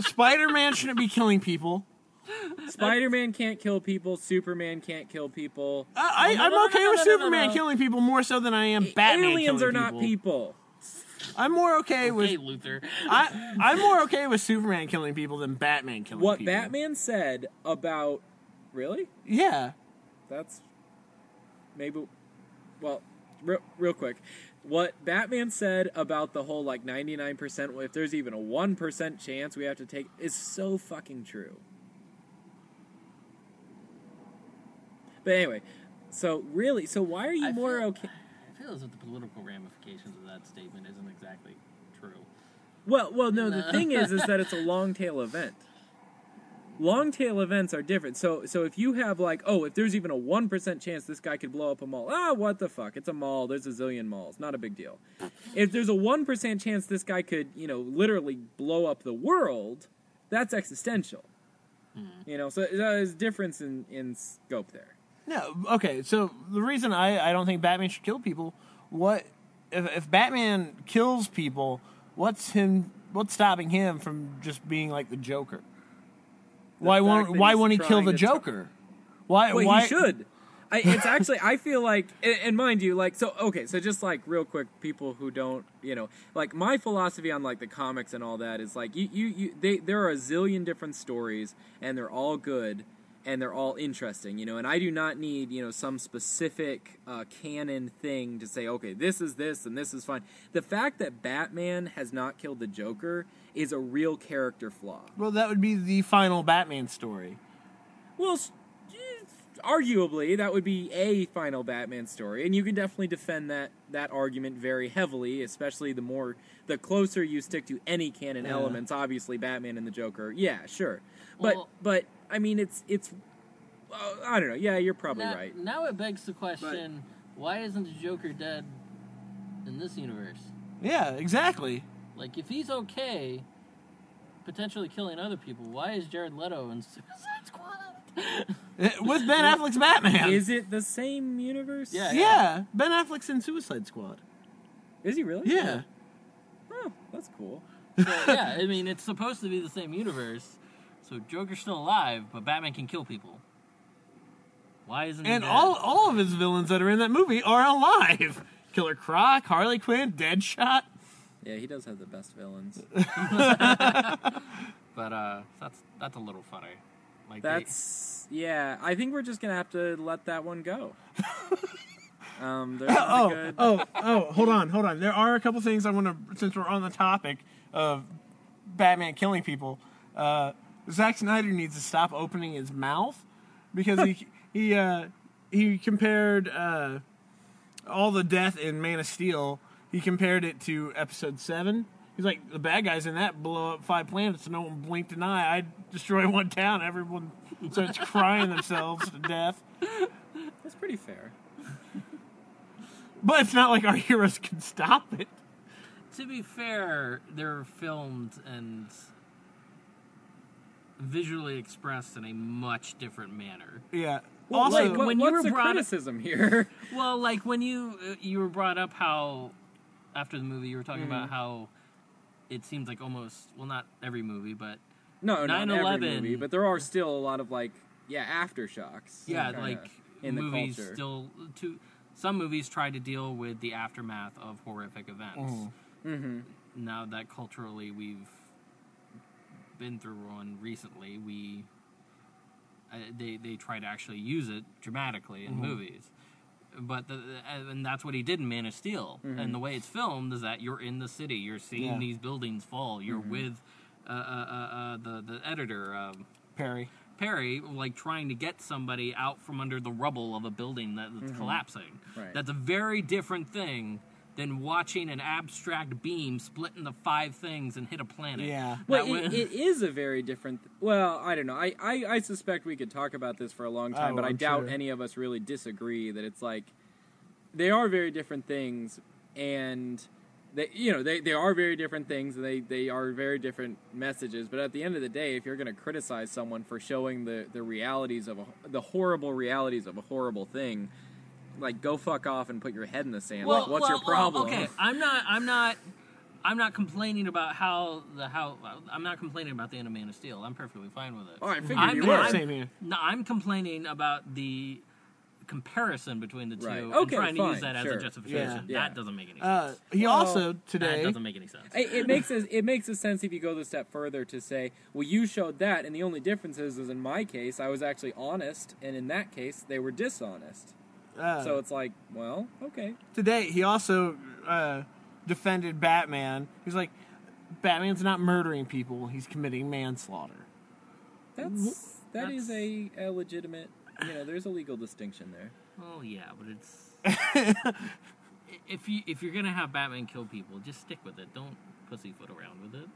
Spider Man shouldn't be killing people. Spider Man can't kill people. Superman can't kill people. I, I, no, I'm no, no, okay no, with no, no, no, Superman no. killing people more so than I am Batman Aliens killing are not people. I'm more okay, with Luthor. I, I'm more okay with Superman killing people than Batman killing people. What people. Batman said about really? Yeah. That's maybe. Well, real, real quick. What Batman said about the whole like 99%, if there's even a 1% chance we have to take, is so fucking true. But anyway, so really, so why are you I more feel- okay? Feel as if the political ramifications of that statement isn't exactly true. Well, well, no. The thing is, is that it's a long tail event. Long tail events are different. So, so if you have like, oh, if there's even a one percent chance this guy could blow up a mall, ah, what the fuck? It's a mall. There's a zillion malls. Not a big deal. If there's a one percent chance this guy could, you know, literally blow up the world, that's existential. You know, so there's difference in in scope there. No, okay. So the reason I, I don't think Batman should kill people, what if, if Batman kills people? What's him? What's stopping him from just being like the Joker? why fact won't Why won't he kill the to t- Joker? Why? Why he should. I, it's actually I feel like and, and mind you like so okay so just like real quick people who don't you know like my philosophy on like the comics and all that is like you you, you they there are a zillion different stories and they're all good and they're all interesting you know and I do not need you know some specific uh, canon thing to say okay this is this and this is fine the fact that Batman has not killed the Joker is a real character flaw Well, that would be the final Batman story. Well, eh, arguably, that would be a final Batman story, and you can definitely defend that that argument very heavily, especially the more the closer you stick to any canon Yeah. elements. Obviously, Batman and the Joker, yeah, sure, but Well- but I mean, it's it's uh, I don't know. Yeah, you're probably now, right. now it begs the question: Why isn't the Joker dead in this universe? Yeah, exactly. Like, if he's okay, potentially killing other people, why is Jared Leto in Suicide Squad? Eh, With Ben Affleck's Batman. Is it the same universe? Yeah. yeah, Ben Affleck's in Suicide Squad. Is he really? Yeah. Oh, that's cool. so, yeah, I mean, it's supposed to be the same universe. So Joker's still alive, but Batman can kill people. Why isn't he And dead? all all of his villains that are in that movie are alive. Killer Croc, Harley Quinn, Deadshot. Yeah, he does have the best villains. But uh, that's that's a little funny. Like they- That's yeah. I think we're just gonna have to let that one go. um, there's not Oh, good. oh, oh, hold on, hold on. There are a couple things I want to, since we're on the topic of Batman killing people. Uh, Zack Snyder needs to stop opening his mouth because he he uh, he compared uh, all the death in Man of Steel. He compared it to Episode Seven. He's like the bad guys in that blow up five planets, and no one blinked an eye. I destroy one town, everyone starts crying themselves to death. That's pretty fair. But it's not like our heroes can stop it. to be fair, they're filmed and visually expressed in a much different manner. Yeah. Well, also, like, what- when you what's were the brought up- here? Well, like when you uh, you were brought up how after the movie you were talking about how it seems like almost well not every movie but no, not every 9/11. movie, but there are still a lot of like yeah aftershocks. yeah like in the movies culture. still to some movies try to deal with the aftermath of horrific events. Mm-hmm. Now that culturally we've been through one recently, we uh, they they try to actually use it dramatically in movies. But the, and that's what he did in Man of Steel. And the way it's filmed is that you're in the city, you're seeing Yeah. these buildings fall, you're with uh, uh, uh, uh, the the editor. Um, Perry. Perry, like trying to get somebody out from under the rubble of a building that- that's collapsing. Mm-hmm. Right. That's a very different thing than watching an abstract beam split into five things and hit a planet. Yeah. Well, it, wa- it is a very different. Well, I don't know. I, I, I suspect we could talk about this for a long time, Oh, but I I'm doubt sure. any of us really disagree that it's like they are very different things, and they you know they, they are very different things, and they, they are very different messages. But at the end of the day, if you're going to criticize someone for showing the, the realities of a, the horrible realities of a horrible thing, like go fuck off and put your head in the sand. like, what's your well, well, problem? okay, I'm not. I'm not. I'm not complaining about how the how. I'm not complaining about the end of Man of Steel. I'm perfectly fine with it. Oh, I figured I'm, you were. I'm- Same here. No, I'm complaining about the comparison between the two Right. and Okay, trying to use that as a justification. Yeah. That doesn't make any sense. Uh, he Well, also that today. doesn't make any sense. it, it makes a, it makes a sense if you go the step further to say, well, you showed that, and the only difference is, is in my case, I was actually honest, and in that case, they were dishonest. Uh, So it's like, well, okay, today he also uh, defended Batman. He's like, Batman's not murdering people; he's committing manslaughter. that's that is That's- a, a legitimate, you know, there's a legal distinction there. Oh yeah, but it's if you if you're gonna have Batman kill people, just stick with it. Don't pussyfoot around with it.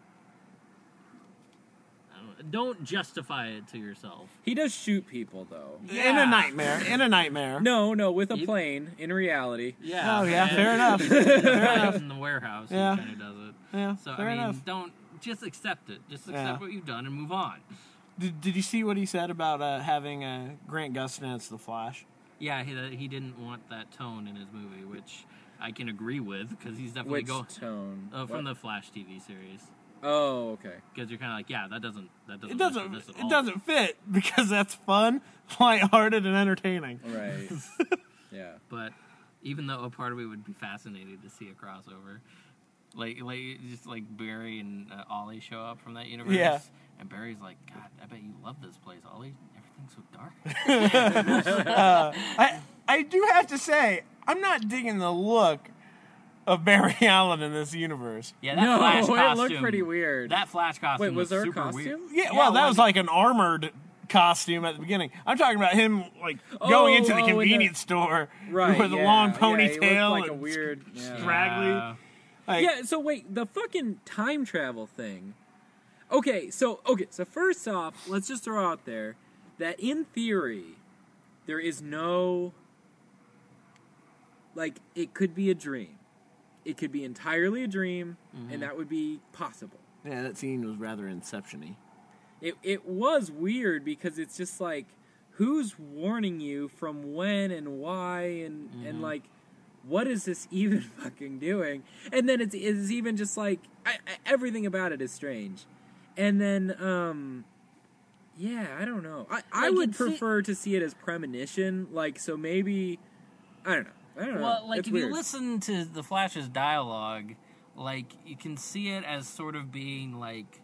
I don't- Don't justify it to yourself. He does shoot people though. In a nightmare. In a nightmare. No, no, with a You- plane in reality. Yeah. Oh yeah, and fair enough. in fair enough. the warehouse, Yeah. he kind of does it. Yeah, So fair I mean, enough. don't just accept it. Just accept Yeah. what you've done and move on. Did, did you see what he said about uh, having uh, Grant Gustin as the Flash? Yeah, he he didn't want that tone in his movie, which I can agree with because he's definitely Which going tone? uh, from What? the Flash TV series. Oh, okay. because you're kind of like, yeah, that doesn't that doesn't It doesn't. this at It doesn't fit because that's fun, lighthearted, and entertaining. Right. yeah. But even though a part of me would be fascinated to see a crossover, like like just like Barry and uh, Ollie show up from that universe. Yeah. And Barry's like, God, I bet you love this place, Ollie. Everything's so dark. I I do have to say, I'm not digging the look of Barry Allen in this universe. Yeah, that No, Flash it costume. looked pretty weird. That Flash costume. Wait, was there a super costume? Weird. Yeah, Yeah, well, that when- was like an armored costume at the beginning. I'm talking about him like going Oh, into the oh, oh, in the- convenience store Right. with a yeah, long yeah, ponytail like a weird. Yeah. straggly. Yeah. like, yeah. So wait, the fucking time travel thing. Okay, so okay, so first off, let's just throw out there that in theory, there is no. Like it could be a dream, it could be entirely a dream, and that would be possible. yeah, that scene was rather inception-y. It it was weird because it's just like who's warning you from when and why and and like what is this even fucking doing? And then it's it's even just like I, I, everything about it is strange. And then um yeah, I don't know. I, I Like, would prefer to see it as premonition like so maybe I don't know. I don't know. Well, like It's if weird. you listen to the Flash's dialogue, like you can see it as sort of being like,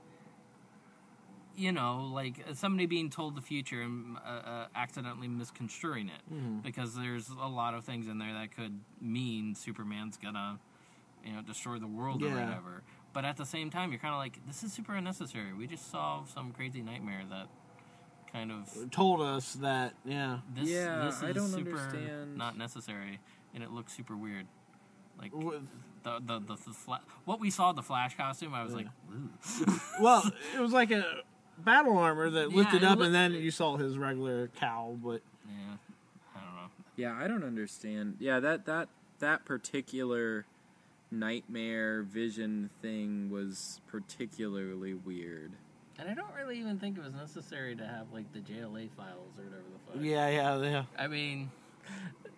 you know, like somebody being told the future and uh, uh, accidentally misconstruing it, because there's a lot of things in there that could mean Superman's gonna, you know, destroy the world or whatever. But at the same time, you're kind of like, this is super unnecessary. We just saw some crazy nightmare that kind of Told us that, yeah. this Yeah, this is I don't super understand. not necessary, and it looked super weird. Like With- the the the, the fla- what we saw the Flash costume, I was like, Ooh. Well, it was like a battle armor that Yeah, lifted up, looked- and then you saw his regular cowl. But yeah, I don't know. Yeah, I don't understand. Yeah, that that that particular nightmare vision thing was particularly weird. And I don't really even think it was necessary to have like the JLA files or whatever the fuck. yeah, yeah, yeah. I mean,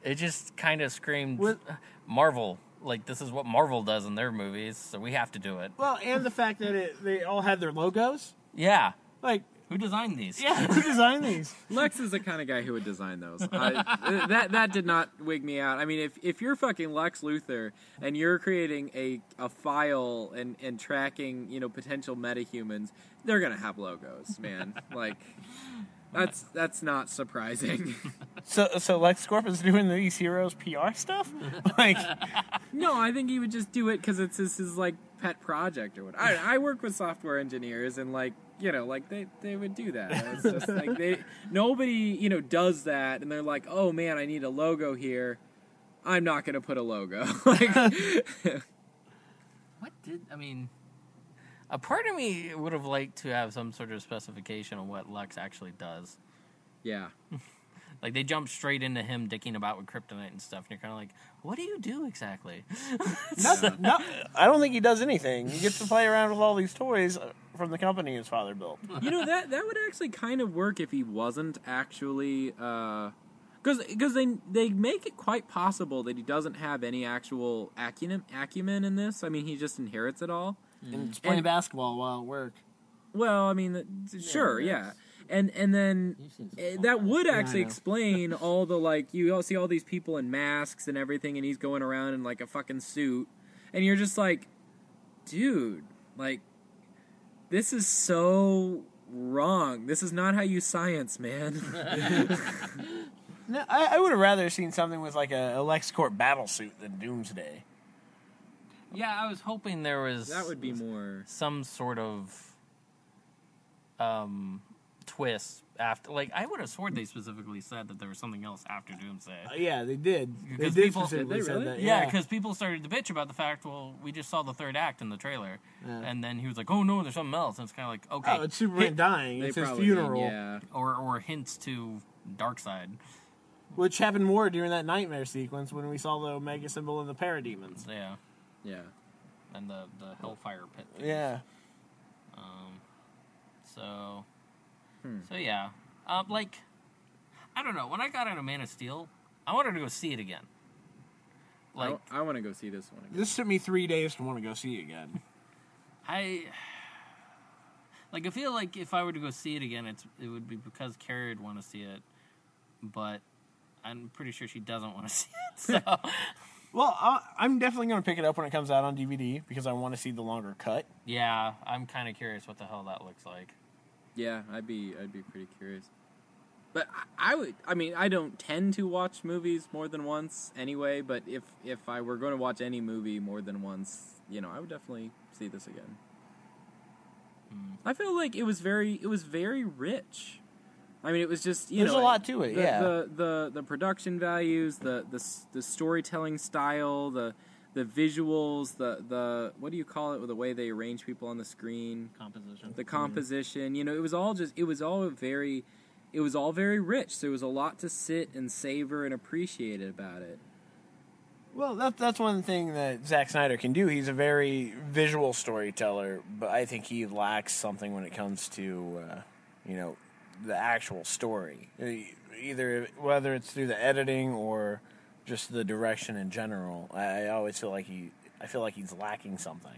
it just kind of screamed With- Marvel. Like this is what Marvel does in their movies, so we have to do it. Well, and the fact that it, they all had their logos. Yeah, Like, who designed these? yeah, who designed these? Lex is the kind of guy who would design those. I, that that did not wig me out. I mean, if if you're fucking Lex Luthor and you're creating a a file and and tracking you know potential metahumans, they're gonna have logos, man. like. That's that's not surprising. So, so Lex Corp is doing these heroes PR stuff. Like, No, I think he would just do it because it's his, his like pet project or what. I, I work with software engineers and like you know like they they would do that. It's just like they nobody you know does that and they're like oh man I need a logo here. I'm not gonna put a logo. like What did I mean? A part of me would have liked to have some sort of specification on what Lex actually does. yeah. Like they jump straight into him dicking about with kryptonite and stuff, and you're kind of like, "What do you do exactly?" nothing. No, I don't think he does anything. He gets to play around with all these toys uh, from the company his father built. You know that that would actually kind of work if he wasn't actually uh, because because they they make it quite possible that he doesn't have any actual acumen acumen in this. I mean he just inherits it all. Mm. And just playing And- basketball while at work. Well, I mean, th- sure, yeah, yes. and and then You've seen some eh, fun that would actually know. explain all the like you all see all these people in masks and everything, and he's going around in like a fucking suit, and you're just like, dude, like, this is so wrong. This is not how you science, man. No, I, I would have rather seen something with like a, a LexCorp battle suit than Doomsday. Yeah, I was hoping there was that would be more. some sort of um twist after. Like I would have sworn they specifically said that there was something else after Doomsday. Uh, yeah, they did. They Because did people- specifically Did they said that. Yeah, Yeah, because people started to bitch about the fact. Well, we just saw the third act in the trailer, Yeah. and then he was like, "Oh no, there's something else." And it's kind of like, okay, oh, it's Superman dying. It's his probably mean, funeral, yeah. or or hints to Darkseid. which happened more during that nightmare sequence when we saw the Omega symbol and the parademons. Yeah, Yeah. and the the Hellfire pit. thing. Yeah, Um, so, Hmm. so yeah, um, like, I don't know. When I got into Man of Steel, I wanted to go see it again. Like, I, want to go see this one again. this took me three days to want to go see it again. I, Like I feel like if I were to go see it again, it's it would be because Carrie would want to see it, but I'm pretty sure she doesn't want to see it. So Well, I, I'm definitely going to pick it up when it comes out on DVD because I want to see the longer cut. yeah, I'm kind of curious what the hell that looks like. Yeah, I'd be I'd be pretty curious. But I, I would I mean I don't tend to watch movies more than once anyway. But if if I were going to watch any movie more than once, you know, I would definitely see this again. Hmm. I feel like it was very it was very rich. I mean, it was just you There's know a lot to it, the, yeah. The, the the production values, the the the storytelling style, the the visuals, the the what do you call it? The way they arrange people on the screen Composition. the composition you know it was all just it was all very it was all very rich there was a lot to sit and savor and appreciate about it Well, that, that's one thing that Zack Snyder can do. He's a very visual storyteller, but I think he lacks something when it comes to, uh, you know, the actual story. Either whether it's through the editing or just the direction in general. I, I always feel like he, I feel like he's lacking something.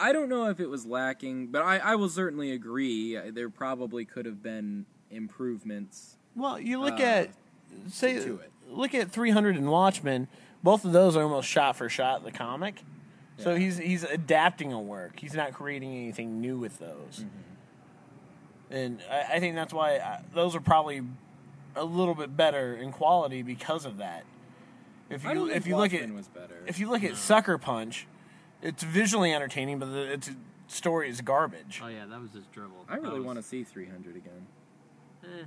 i don't know if it was lacking but i, I will certainly agree Uh, there probably could have been improvements Well, you look Uh, at say to it. look at 300 and Watchmen. Both of those are almost shot for shot the comic. So he's he's adapting a work. He's not creating anything new with those. Mm-hmm. And I, I think that's why I, those are probably a little bit better in quality because of that. If I you don't if think you look at was better if you look at Sucker Punch, it's visually entertaining, but the its story is garbage. Oh yeah, that was just dribbled. i really That want to see 300 again Eh,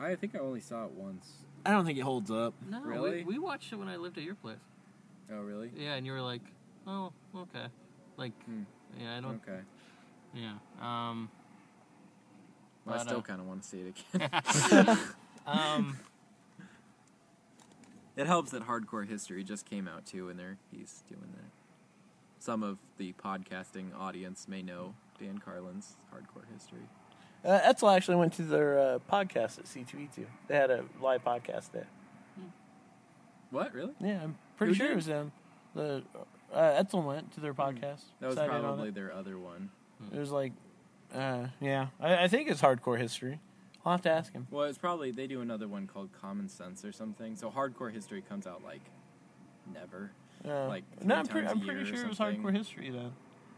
I, I think i only saw it once I don't think it holds up. no, Really? we, we watched it when I lived at your place. oh really Yeah, and you were like, oh, okay. Like, Hmm. yeah, I don't. okay Yeah. Um. Well, i still uh, kind of want to see it again Um. It helps that Hardcore History just came out too, and there he's doing that. Some of the podcasting audience may know Dan Carlin's Hardcore History. Uh, Etzel actually went to their uh, podcast at C2E2. They had a live podcast there. What really? Yeah, I'm pretty Who sure did? it was them. The uh, Etzel went to their podcast. That was sat in on probably their other one. It was like, uh, yeah, I, I think it's hardcore history. I'll have to ask him. Well, it's probably they do another one called Common Sense or something. So Hardcore History comes out like never. Uh, Like no, I'm, pre- I'm pretty sure it was hardcore history then.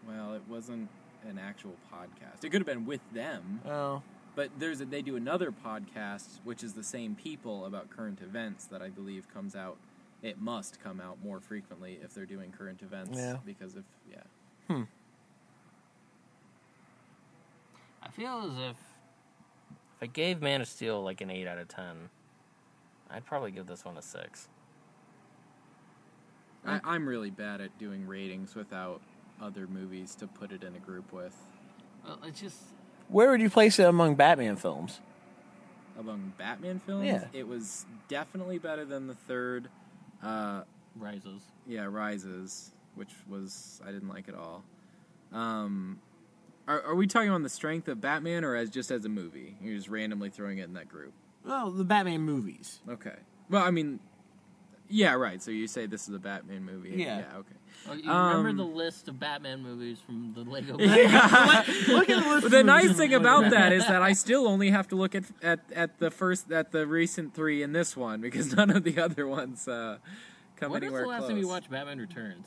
Well, it wasn't an actual podcast. It could have been with them, Oh, but there's a, they do another podcast which is the same people about current events that I believe comes out. It must come out more frequently if they're doing current events Yeah. because of yeah. I feel as if if I gave Man of Steel like an eight out of ten, I'd probably give this one a six. I, I'm really bad at doing ratings without other movies to put it in a group with. Well, it's just where would you place it among Batman films? Among Batman films, Yeah. it was definitely better than the third. Uh, rises. yeah, Rises, which was I didn't like at all. Um, are, are we talking on the strength of Batman or as just as a movie? You're just randomly throwing it in that group. Well, the Batman movies. Okay. Well, I mean, yeah, right. So you say this is a Batman movie? Yeah. Yeah. Okay. Oh, you remember Um, the list of Batman movies from the Lego? Yeah. Look at the list But of the movies nice thing about that is that I still only have to look at at at the first at the recent three in this one because none of the other ones uh, come When was the last close. time you watched Batman Returns?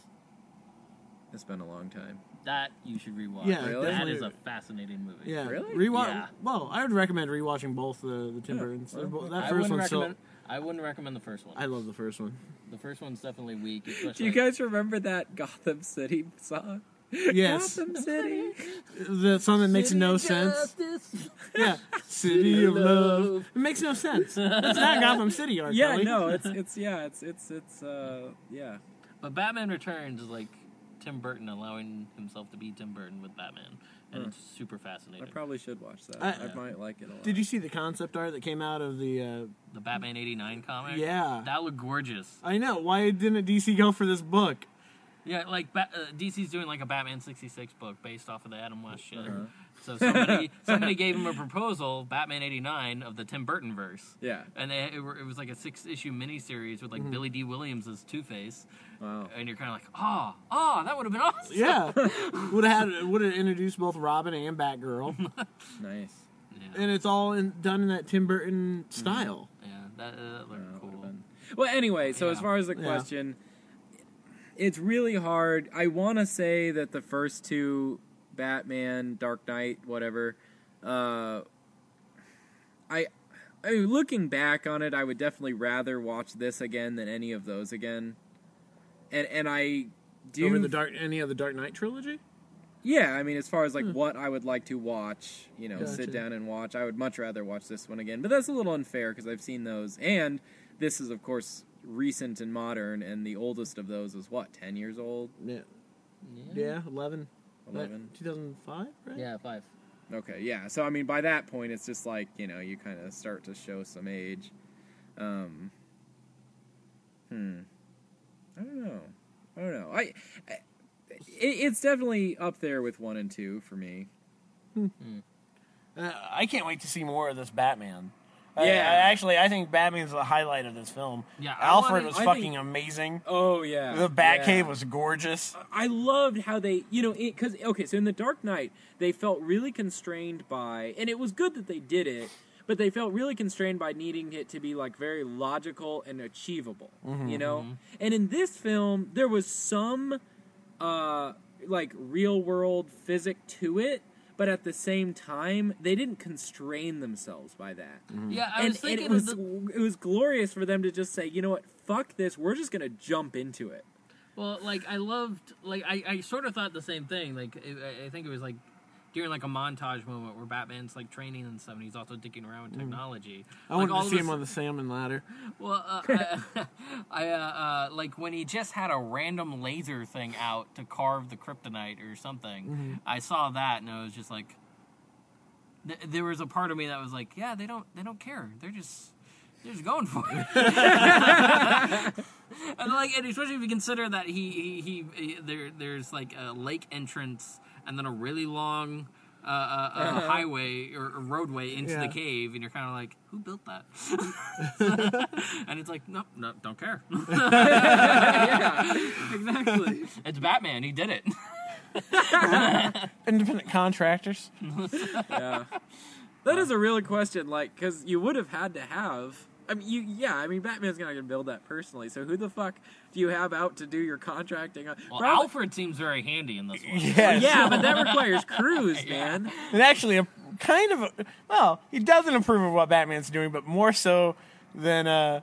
It's been a long time. That you should rewatch. Yeah, Really? that definitely. is a fascinating movie. Yeah, Really? Rewatch. Yeah. Well, I would recommend rewatching both the the Tim Yeah, Burtons. They're well, that I first wouldn't one's still. recommend. I wouldn't recommend the first one. I love the first one. the first one's definitely weak. Especially Do you guys remember that Gotham City song? Yes, Gotham City. the song that makes City no of sense. Yeah, City of Love. Love. It makes no sense. It's not Gotham City, R. Yeah, Kelly. no, it's it's yeah, it's it's it's uh yeah. But Batman Returns is like Tim Burton allowing himself to be Tim Burton with Batman, and Hmm. it's super fascinating. I probably should watch that. I- I, might like it a lot. Did you see the concept art that came out of the? Uh, the Batman '89 comic. Yeah. that looked gorgeous. I know. Why didn't DC go for this book? Yeah, like ba- uh, DC's doing like a Batman sixty six book based off of the Adam West shit. Uh-huh. So somebody somebody gave him a proposal, Batman eighty nine of the Tim Burton verse, Yeah. and they, it, were, it was like a six issue miniseries with like Mm-hmm. Billy Dee Williams as Two Face, Wow. and you're kind of like, oh, oh, that would have been awesome. Yeah, would have had would have introduced both Robin and Batgirl, Nice. Yeah, and it's all in, done in that Tim Burton style. yeah that, uh, that looked Uh, cool. Well, anyway, so as far as the Yeah. question, it's really hard. I want to say that the first two, Batman, Dark Knight, whatever, uh, I, I mean, looking back on it, I would definitely rather watch this again than any of those again. And and I do Over the dark, any of the Dark Knight trilogy? Yeah, I mean, as far as like what I would like to watch, you know, Hmm. Gotcha. sit down and watch, I would much rather watch this one again. But that's a little unfair because I've seen those, and this is of course recent and modern, and the oldest of those is what ten years old, Yeah, Yeah, yeah, eleven. eleven. Two thousand five, right? yeah, five. Okay, yeah. So I mean, by that point, it's just like you know, you kind of start to show some age. Um, hmm. I don't know. I don't know. I. I it, it's definitely up there with one and two for me. Uh, I can't wait to see more of this Batman. I- Yeah. I, actually, I think Batman's the highlight of this film. Yeah, Alfred wanted- was I fucking think- amazing. Oh yeah, The Batcave was gorgeous. I loved how they, you know, because okay, so in the Dark Knight, they felt really constrained by, and it was good that they did it, but they felt really constrained by needing it to be like very logical and achievable, you know. And in this film, there was some, uh, like real world physic to it, but at the same time, they didn't constrain themselves by that. Mm-hmm. Yeah, I and, was thinking it was the, it was glorious for them to just say, you know what, fuck this, we're just gonna jump into it. Well, like I loved, like I, I sort of thought the same thing. Like it, I- I think it was like during like a montage moment where Batman's like training and stuff, and he's also dicking around with technology. I like, wanted to see him on the salmon ladder. Well, uh, I, I uh, uh, like when he just had a random laser thing out to carve the kryptonite or something. I saw that and I was just like, th- there was a part of me that was like, yeah, they don't, they don't care. They're just. They're just going for it, and like, and especially if you consider that he, he, he, he there, there's like a lake entrance and then a really long uh, uh, uh, highway or, or roadway into Yeah. the cave, and you're kind of like, who built that? and it's like, no, no, don't care. yeah, exactly. it's Batman. He did it. Independent contractors. yeah. That is a real question, like, because you would have had to have. I mean, you, yeah. I mean, Batman's not gonna build that personally. So who the fuck do you have out to do your contracting? on? Well, Probably- Alfred seems very handy in this one. Yes. yeah, but that requires crews, man. And actually, a kind of, a, well, he doesn't approve of what Batman's doing, but more so than uh,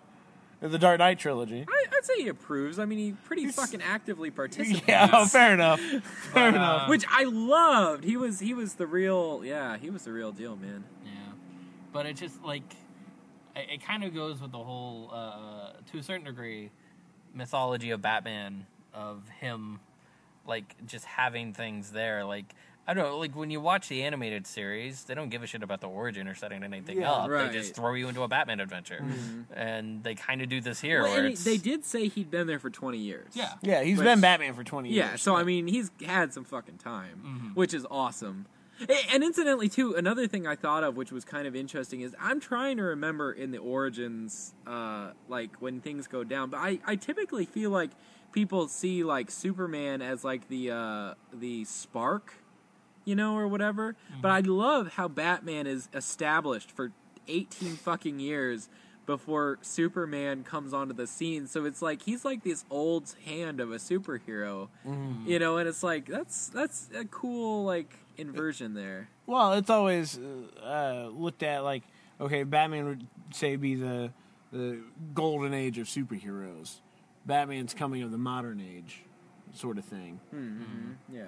the Dark Knight trilogy. I, I'd say he approves. I mean, he pretty fucking actively participates. Yeah, oh, fair enough. Fair But, enough. uh, Which I loved. He was he was the real yeah he was the real deal, man. Yeah, but it just like it, it kind of goes with the whole, uh, to a certain degree, mythology of Batman of him, like just having things there. Like I don't know, like when you watch the animated series, they don't give a shit about the origin or setting anything Yeah, up. right. They just throw you into a Batman adventure, and they kind of do this here. Well, where he- it's, they did say he'd been there for twenty years. yeah, yeah, he's Which- been Batman for 20 years. Yeah, so I mean, he's had some fucking time, Mhm. which is awesome. And incidentally, too, another thing I thought of, which was kind of interesting, is I'm trying to remember in the origins, uh, like when things go down. But I, I typically feel like people see like Superman as like the uh, the spark, you know, or whatever. But I love how Batman is established for 18 fucking years before Superman comes onto the scene. So it's like he's like this old hand of a superhero, you know, and it's like that's that's a cool like inversion there. Well, it's always uh, uh, looked at like okay, Batman would say be the the golden age of superheroes. Batman's coming of the modern age, sort of thing. Mm-hmm. Yeah.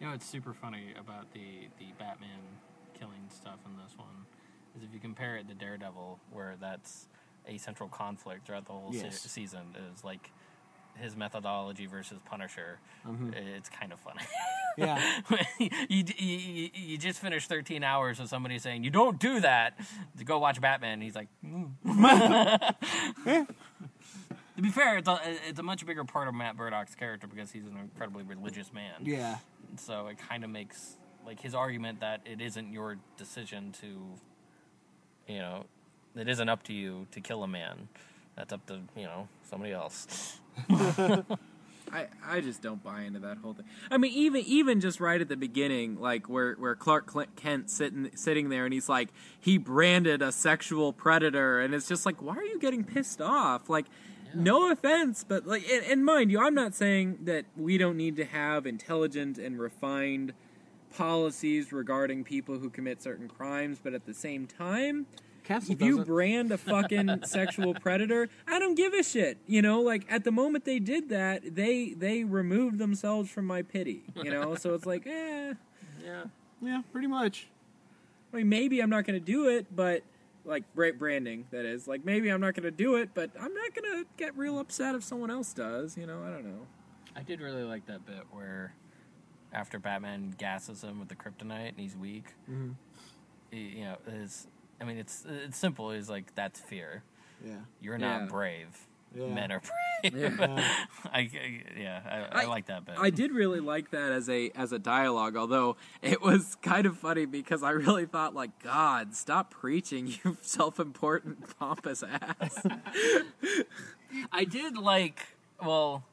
You know what's super funny about the the Batman killing stuff in this one is if you compare it to Daredevil, where that's a central conflict throughout the whole se- Yes. season, is like his methodology versus Punisher. It's kind of funny. Yeah, you, you, you, just finished 13 hours of somebody saying you don't do that to go watch Batman. He's like, "Mm." To be fair, it's a, it's a much bigger part of Matt Murdock's character because he's an incredibly religious man. Yeah. So it kind of makes like his argument that it isn't your decision to, you know, it isn't up to you to kill a man. That's up to you know somebody else. I, I just don't buy into that whole thing. I mean, even even just right at the beginning, like where where Clark Cl- Kent sitting sitting there and he's like he branded a sexual predator, and it's just like, why are you getting pissed off? Like, no offense, but like, and, and mind you, I'm not saying that we don't need to have intelligent and refined policies regarding people who commit certain crimes, but at the same time, Castle if you doesn't. brand a fucking sexual predator, I don't give a shit. You know, like at the moment they did that, they they removed themselves from my pity. You know, so it's like, eh. Yeah. yeah, pretty much. I mean, maybe I'm not gonna do it, but like branding that is like maybe I'm not gonna do it, but I'm not gonna get real upset if someone else does. You know, I don't know. I did really like that bit where after Batman gasses him with the kryptonite and he's weak, Mhm. he, you know, his. I mean, it's it's simple. He's like that's fear. Yeah. You're not Yeah. brave. Yeah. Men are brave. Yeah. I, I- yeah, I, I, I- like that bit. I did really like that as a as a dialogue, although it was kind of funny because I really thought like, God, stop preaching, you self-important pompous ass. I did like well,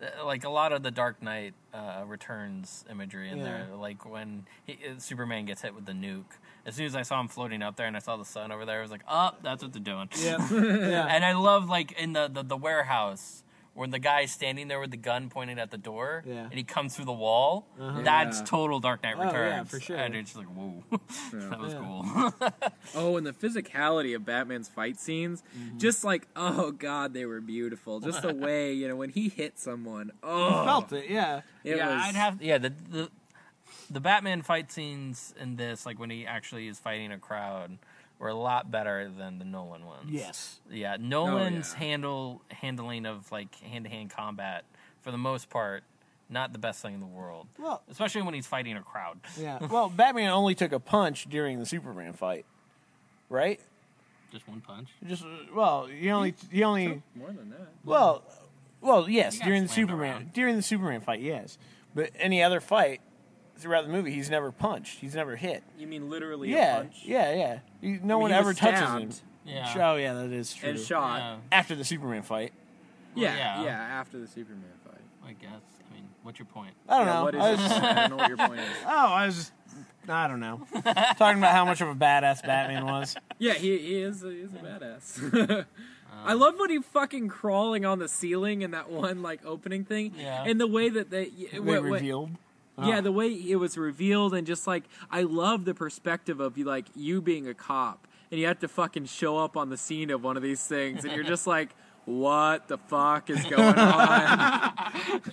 uh, like a lot of the Dark Knight uh, Returns imagery in there. Like when he, uh, Superman gets hit with the nuke. As soon as I saw him floating up there and I saw the sun over there, I was like, "Oh, that's what they're doing." Yeah. yeah. And I love like in the, the, the warehouse when the guy's standing there with the gun pointed at the door Yeah. and he comes through the wall. Uh-huh. That's Yeah. total Dark Knight Oh, yeah, Returns. for sure. And it's just like, whoa, that was cool. Oh, and the physicality of Batman's fight scenes, Mm-hmm. just like, oh God, they were beautiful. Just the way you know when he hit someone. Oh, I felt it. Yeah. It yeah, was, I'd have yeah the, the the Batman fight scenes in this, like when he actually is fighting a crowd, were a lot better than the Nolan ones. Yes. Yeah, Nolan's yeah. handle handling of like hand to hand combat for the most part, not the best thing in the world. Well, Especially when he's fighting a crowd. yeah. Well, Batman only took a punch during the Superman fight, right? Just one punch. Just uh, well, he only he only more than that. well, well, yes, during the Superman around. during the Superman fight, yes. But any other fight throughout the movie, he's never punched. He's never hit. You mean literally a Yeah, punch? yeah, yeah. He- no I mean, one he ever was touches stabbed him. Yeah. Oh yeah, that is true. and shot. Yeah, After the Superman fight, Yeah, yeah. yeah, after the Superman fight. I guess. I mean, what's your point? I don't Yeah, know. What is I was just- I don't know what your point is. oh, I was just. I don't know. Talking about how much of a badass Batman was. Yeah, he, he is a, he's a badass. I um. love when he fucking crawling on the ceiling in that one like opening thing, Yeah. and the way that they, They what- what- revealed. yeah, oh. the way it was revealed, and just like I love the perspective of you, like you being a cop, and you have to fucking show up on the scene of one of these things, and you're just like, what the fuck is going on?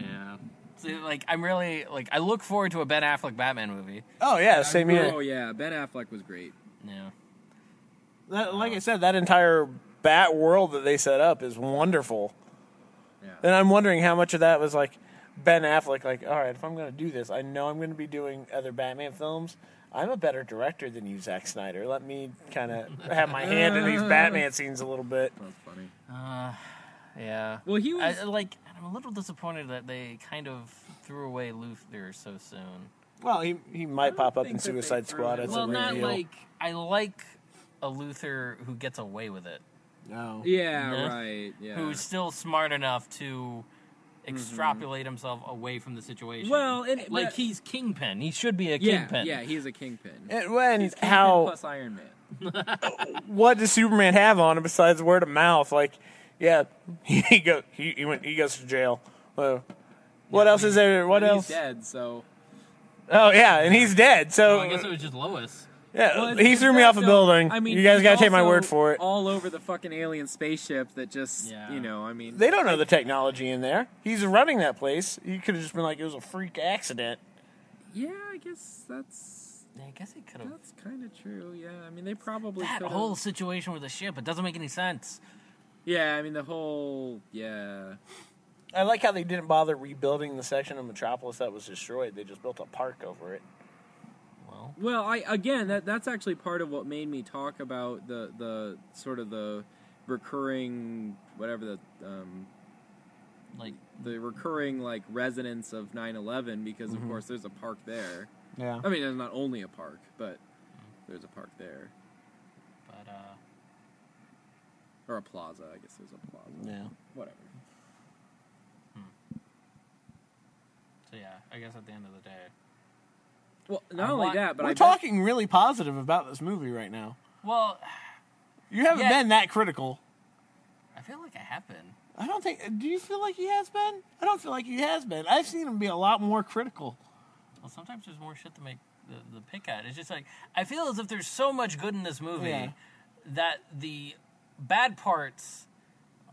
Yeah. So, like, I'm really like I look forward to a Ben Affleck Batman movie. Oh yeah, same here. oh yeah, Ben Affleck was great. Yeah. That, like I said, that entire Bat world that they set up is wonderful. Yeah. And I'm wondering how much of that was like Ben Affleck, like, all right, if I'm going to do this, I know I'm going to be doing other Batman films. I'm a better director than you, Zack Snyder. Let me kind of have my hand in these Batman scenes a little bit. That was funny. Uh, yeah. Well, he was. I, like I'm a little disappointed that they kind of threw away Luthor so soon. Well, he he might pop up in think that they Suicide threw Squad it as well, a not like I like a Luthor who gets away with it, no. yeah, Yeah. right. Yeah. who's still smart enough to Mm-hmm. extrapolate himself away from the situation. Well, and- like but- he's Kingpin. He should be a yeah, Kingpin. yeah, he's a kingpin. And when He's kingpin how plus Iron Man. what does Superman have on him besides word of mouth? Like, yeah, he go he he, went, he goes to jail. Well, what else is there? What But else? He's dead, so. Oh yeah, and he's dead. So Well, I guess it was just Lois. Yeah, Well, he threw me off a building. I mean, you guys gotta take my word for it. All over the fucking alien spaceship that just, Yeah. you know, I mean. They don't know the technology in there. He's running that place. He could have just been like it was a freak accident. yeah, I guess that's Yeah, I guess it could have. that's kind of true. Yeah, I mean, they probably That could've- whole situation with the ship, it doesn't make any sense. Yeah, I mean the whole. Yeah. I like how they didn't bother rebuilding the section of Metropolis that was destroyed. They just built a park over it. Well, Well, I again that that's actually part of what made me talk about the the sort of the recurring whatever the um, Like the recurring like residents of 9/11 because Mm-hmm. of course there's a park there. Yeah. I mean, there's not only a park, but there's a park there but uh or a plaza. I guess there's a plaza. Yeah. Whatever. Hmm. so yeah, I guess at the end of the day. Well, not I only want- that, but We're I bet- talking really positive about this movie right now. Well, You haven't Yeah. been that critical. I feel like I have been. I don't think. Do you feel like he has been? I don't feel like he has been. I've seen him be a lot more critical. Well, sometimes there's more shit to make the, the pick at. It's just like I feel as if there's so much good in this movie Yeah. that the bad parts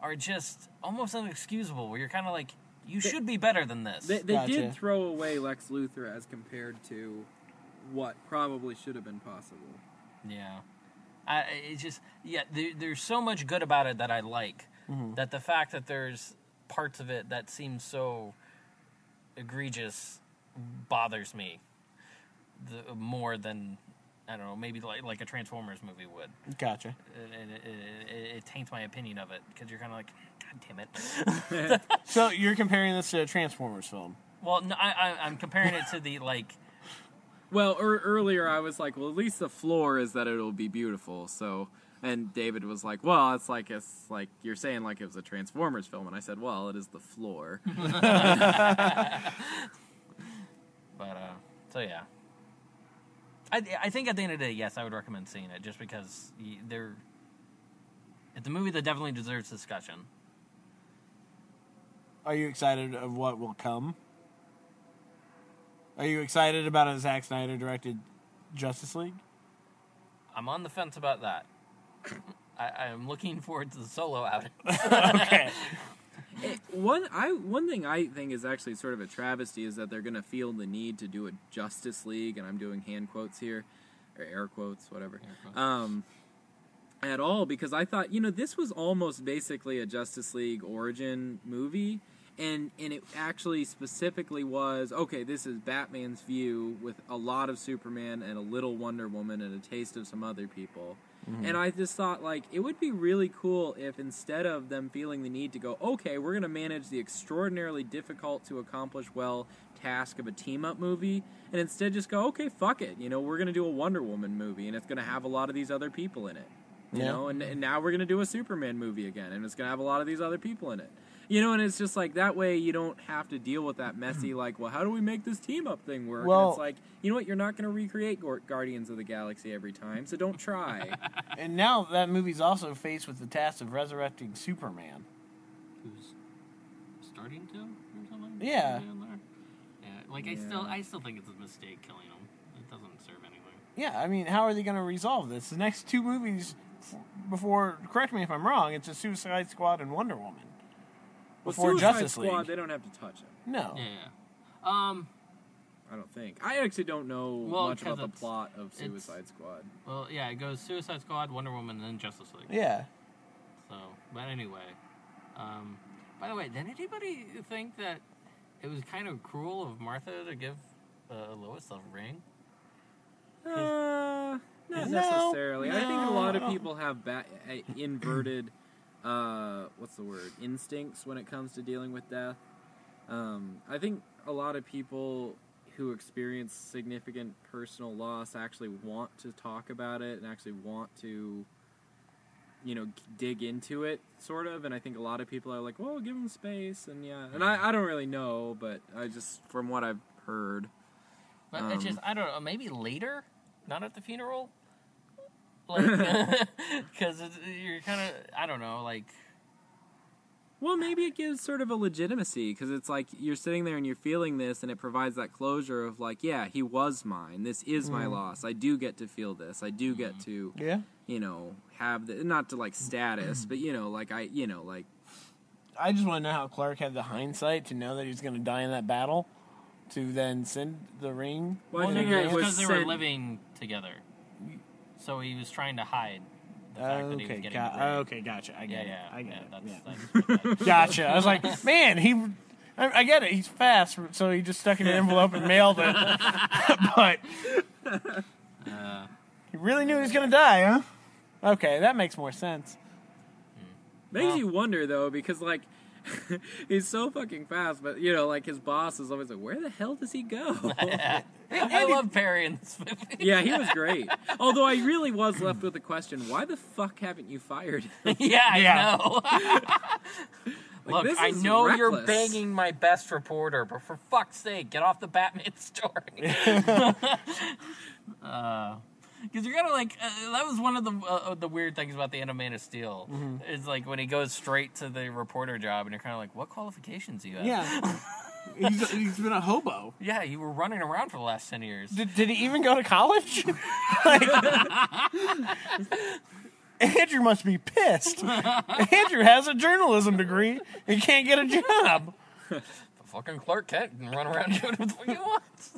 are just almost inexcusable. Where you're kind of like, you should be better than this. They, they Gotcha. did throw away Lex Luthor as compared to what probably should have been possible. Yeah. I, it's just yeah. There, there's so much good about it that I like. Mm-hmm. That the fact that there's parts of it that seem so egregious bothers me. The, more than I don't know, maybe like like a Transformers movie would. Gotcha. It, it, it, it, it taints my opinion of it because you're kind of like, God damn it. So you're comparing this to a Transformers film? well, no, I, I, I'm comparing it to the like. Well, er, earlier I was like, well, at least the floor is that it'll be beautiful. So, and David was like, well, it's like it's like you're saying like it was a Transformers film, and I said, well, it is the floor. But uh, so yeah, I I think at the end of the day, yes, I would recommend seeing it just because they're. It's a movie that definitely deserves discussion. Are you excited of what will come? Are you excited about a Zack Snyder directed Justice League? I'm on the fence about that. I, I'm looking forward to the solo outing. okay. one I one thing I think is actually sort of a travesty is that they're going to feel the need to do a Justice League, and I'm doing hand quotes here, or air quotes, whatever. Air quotes. Um, at all because I thought you know this was almost basically a Justice League origin movie. And, and it actually specifically was okay. This is Batman's view with a lot of Superman and a little Wonder Woman and a taste of some other people. Mm-hmm. And I just thought like it would be really cool if instead of them feeling the need to go, okay, we're going to manage the extraordinarily difficult to accomplish well task of a team up movie, and instead just go, okay, fuck it, you know, we're going to do a Wonder Woman movie, and it's going to have a lot of these other people in it, you Yeah. know, and, and now we're going to do a Superman movie again, and it's going to have a lot of these other people in it. You know, and it's just like that way you don't have to deal with that messy, like, well, how do we make this team up thing work? And it's like, you know what, you're not going to recreate Gor- Guardians of the Galaxy every time, so don't try. And now that movie's also faced with the task of resurrecting Superman. Who's starting to or something? Yeah. Down there? Yeah, like I Yeah. still I still think it's a mistake killing him. It doesn't serve anything. Yeah, I mean, how are they going to resolve this? The next two movies before, correct me if I'm wrong, it's a Suicide Squad and Wonder Woman. Well, Before Suicide Justice Squad, League. they don't have to touch it. No. Yeah, yeah. Um. I don't think. I actually don't know Well, much about the 'cause it's- plot of Suicide Squad. Well, yeah. It goes Suicide Squad, Wonder Woman, and then Justice League. Yeah. So, but anyway. Um. By the way, did anybody think that it was kind of cruel of Martha to give uh, Lois a ring? Uh, not No, necessarily. I think a lot of people have ba- uh, inverted, uh, what's the word? Instincts when it comes to dealing with death. Um, I think a lot of people who experience significant personal loss actually want to talk about it and actually want to, you know, dig into it, sort of. And I think a lot of people are like, well, give them space. And yeah. And I, I don't really know, but I just, from what I've heard. But it's Um, just I don't know. Maybe later, not at the funeral. Like, because you're kind of I don't know. Like, Well, maybe it gives sort of a legitimacy because it's like you're sitting there and you're feeling this, and it provides that closure of like, yeah, he was mine. This is my mm. loss. I do get to feel this. I do get mm. to, Yeah. you know, have the not to like status, but you know, like I, you know, like I just want to know how Clark had the hindsight to know that he's going to die in that battle, to then send the ring. Well, I in figure it was because they were living together, so he was trying to hide the fact that he was okay, getting got, the okay, gotcha. I get Yeah, it. yeah, I get yeah. it. That's, yeah. that's what Gotcha. I was like, man, he. I, I get it. He's fast, so he just stuck it in an envelope and mailed it. but uh, he really knew he was going to die, huh? Okay, that makes more sense. Makes Well. you wonder though, because like he's so fucking fast, but you know, like his boss is always like, "Where the hell does he go?" I love Perry in this movie. yeah, he was great. Although I really was left with the question: Why the fuck haven't you fired him? yeah, I Yeah. know. Like, Look, I is know you're banging my best reporter, but for fuck's sake, get off the Batman story. Uh, Because you're gonna like uh, that was one of the uh, the weird things about the end of Man of Steel. Is like when he goes straight to the reporter job, and you're kind of like, what qualifications do you have? Yeah. he's, he's been a hobo. yeah, you were running around for the last ten years. Did, did he even go to college? like, Andrew must be pissed. Andrew has a journalism degree and can't get a job. The fucking Clark Kent can run around doing what he wants.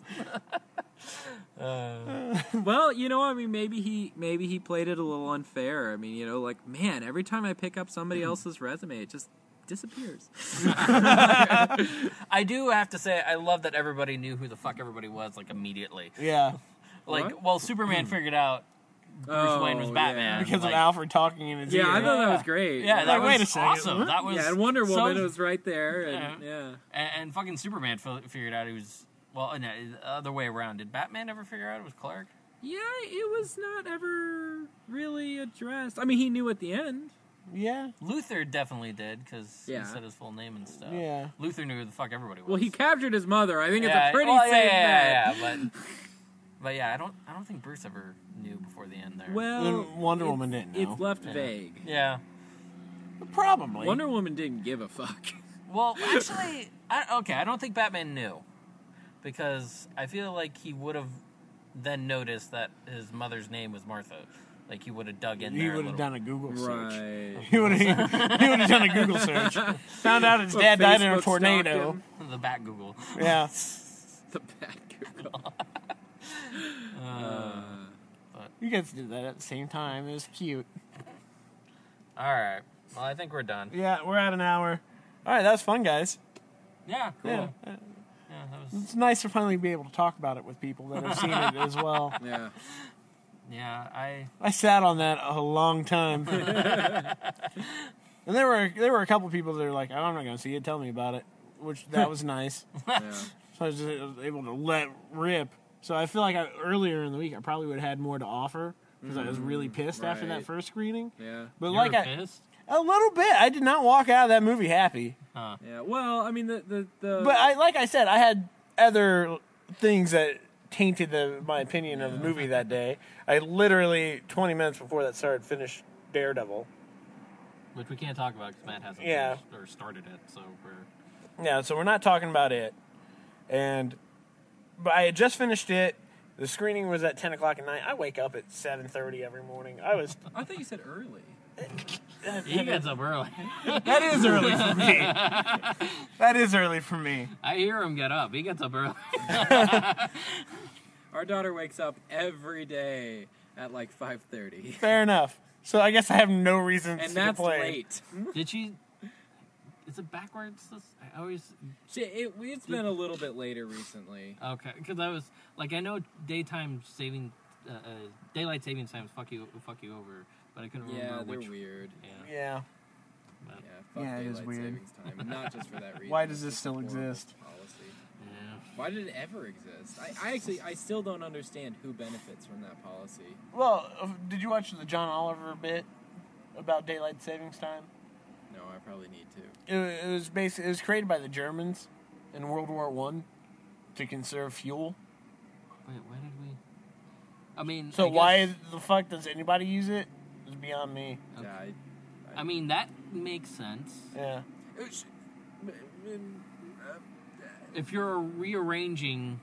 Uh, well, you know, I mean, maybe he maybe he played it a little unfair. I mean, you know, like man, every time I pick up somebody hmm. else's resume, it just disappears. I do have to say, I love that everybody knew who the fuck everybody was like immediately. Yeah. Like, What? well, Superman hmm. figured out Bruce Wayne was Oh, Batman yeah. Because like, of Alfred talking in his Yeah, ear. I thought that was great. Yeah, that Like, wait was a second, awesome. what? That was yeah, and Wonder so- Woman was right there, and Yeah. yeah. and, and fucking Superman fi- figured out he was well, no, the other way around. Did Batman ever figure out it was Clark? Yeah, it was not ever really addressed. I mean, he knew at the end. Yeah. Luthor definitely did because Yeah. he said his full name and stuff. Yeah. Luthor knew who the fuck everybody was. Well, he captured his mother. I think yeah, it's a pretty well, yeah, safe yeah, bet. yeah, yeah, but but yeah, I don't I don't think Bruce ever knew before the end there. Well, And Wonder it's- Woman didn't know. It's left Yeah. vague. yeah. Probably. Wonder Woman didn't give a fuck. Well, actually, I, okay, I don't think Batman knew because I feel like he would have then noticed that his mother's name was Martha. Like he would have dug in he would have done a Google search. Right. He would have he would have done a Google search. Found out his dad died in a tornado. the Bat Google. Yeah. The bad Google. Uh, You guys did that at the same time. It was cute. all right. Well, I think we're done. Yeah, we're at an hour. All right, that was fun, guys. Yeah. Cool. Yeah. Yeah. that was. It's nice to finally be able to talk about it with people that have seen it as well. Yeah. Yeah. I. I sat on that a long time. and there were there were a couple people that are like, oh, I'm not going to see it. Tell me about it. Which that was nice. Yeah. So I was just able to let rip. So I feel like I, earlier in the week I probably would have had more to offer because I was really mm, pissed after that first screening. Yeah. But You like were I, pissed? A little bit, I did not walk out of that movie happy. Huh. Yeah. Well, I mean, the the, the But I like I said, I had other things that tainted the, my opinion of the movie that day. I literally 20 minutes before that started finished Daredevil. Which we can't talk about because Matt hasn't Yeah. finished or started it. So we're. Yeah, so we're not talking about it. And but I had just finished it. The screening was at 10 o'clock at night. I wake up at 7:30 every morning. I was I thought you said early. He gets up early. that is early for me. that is early for me. I hear him get up. He gets up early. Our daughter wakes up every day at like five thirty, Fair enough. So I guess I have no reason to and to that's complain. late. Did she? Is it backwards? I always She- It, it's been a little bit later recently. okay because I was like I know daytime saving, uh, uh, daylight saving times fuck you fuck you over, but I couldn't Yeah, remember they're which. weird. Yeah. Yeah. but- Yeah, fuck Yeah, it is daylight weird. savings time, and not just for that reason. Why does it's this just still horrible exist? Policy. yeah. Why did it ever exist? I, I actually, I still don't understand who benefits from that policy. Well, uh, did you watch the John Oliver bit about daylight savings time? No, I probably need to. It, wa- it was basically it was created by the Germans in World War One to conserve fuel. Wait, why did we? I mean, So I guess- why the fuck does anybody use it? It's beyond me. Okay. Yeah, I, I mean that makes sense. Yeah. Uh, if you're rearranging,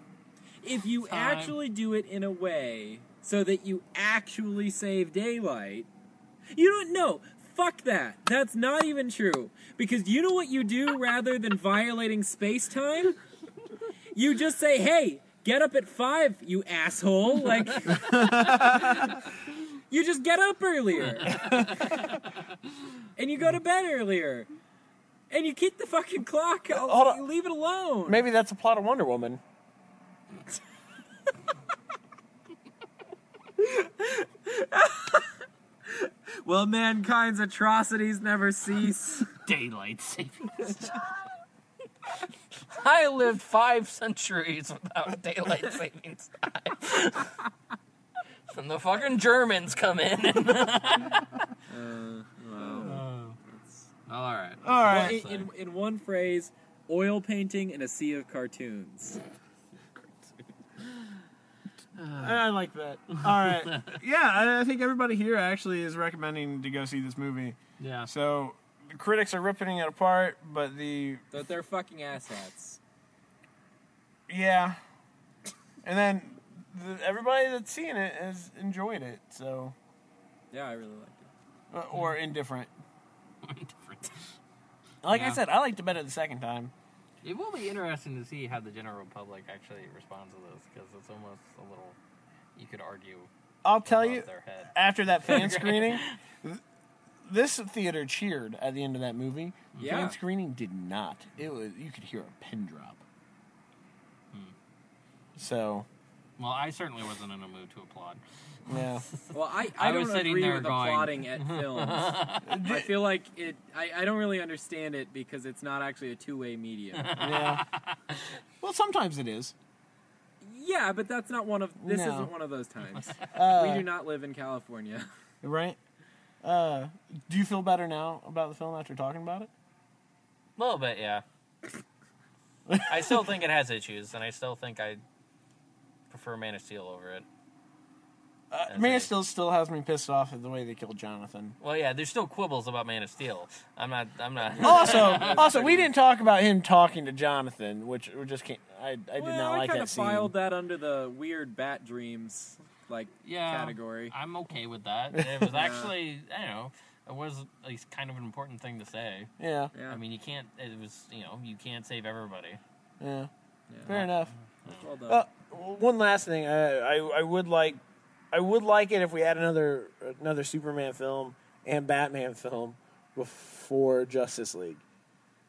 If you Time. actually do it in a way so that you actually save daylight, you don't know. Fuck that. That's not even true. Because you know what you do rather than violating space time? You just say, hey, get up at five, you asshole. Like, you just get up earlier. and you go to bed earlier. And you keep the fucking clock. Hold on. You leave it alone. Maybe that's a plot of Wonder Woman. Will mankind's atrocities never cease? Daylight savings. Time. I lived five centuries without daylight savings time. And the fucking Germans come in. And Uh, well, All right. All well, in, in, in one phrase, oil painting in a sea of cartoons. I like that. All right. Yeah, I, I think everybody here actually is recommending to go see this movie. Yeah. So the critics are ripping it apart, but the That they're fucking asshats. yeah, and then the, everybody that's seen it has enjoyed it. So Yeah, I really liked it. uh, or indifferent. Different. Like I said, I liked it better the second time. It will be interesting to see how the general public actually responds to this because it's almost a little. You could argue. I'll tell you, Their head. after that fan screening, this theater cheered at the end of that movie. Yeah. Fan screening did not. It was you could hear a pin drop. So Well, I certainly wasn't in a mood to applaud. yeah, Well, I, I, I don't was sitting agree there with going- applauding at films. I feel like it. I, I don't really understand it because it's not actually a two-way medium. yeah. well, sometimes it is. yeah, but that's not one of. This No. isn't one of those times. Uh, we do not live in California. right. Uh, do you feel better now about the film after talking about it? A little bit, yeah. I still think it has issues, and I still think I prefer Man of Steel over it. Uh, As Man a- of Steel still has me pissed off at the way they killed Jonathan. Well, yeah, there's still quibbles about Man of Steel. I'm not. I'm not. Also, also, we didn't talk about him talking to Jonathan, which we just can't. I, I did well, not I like kind that of scene. filed that under the weird bat dreams like yeah, category. I'm okay with that. It was actually, I don't know, it was at kind of an important thing to say. Yeah, Yeah, I mean, you can't. It was, you know, you can't save everybody. yeah, yeah. fair enough. Well done. Uh, one last thing, I, I I would like, I would like it if we had another another Superman film and Batman film before Justice League.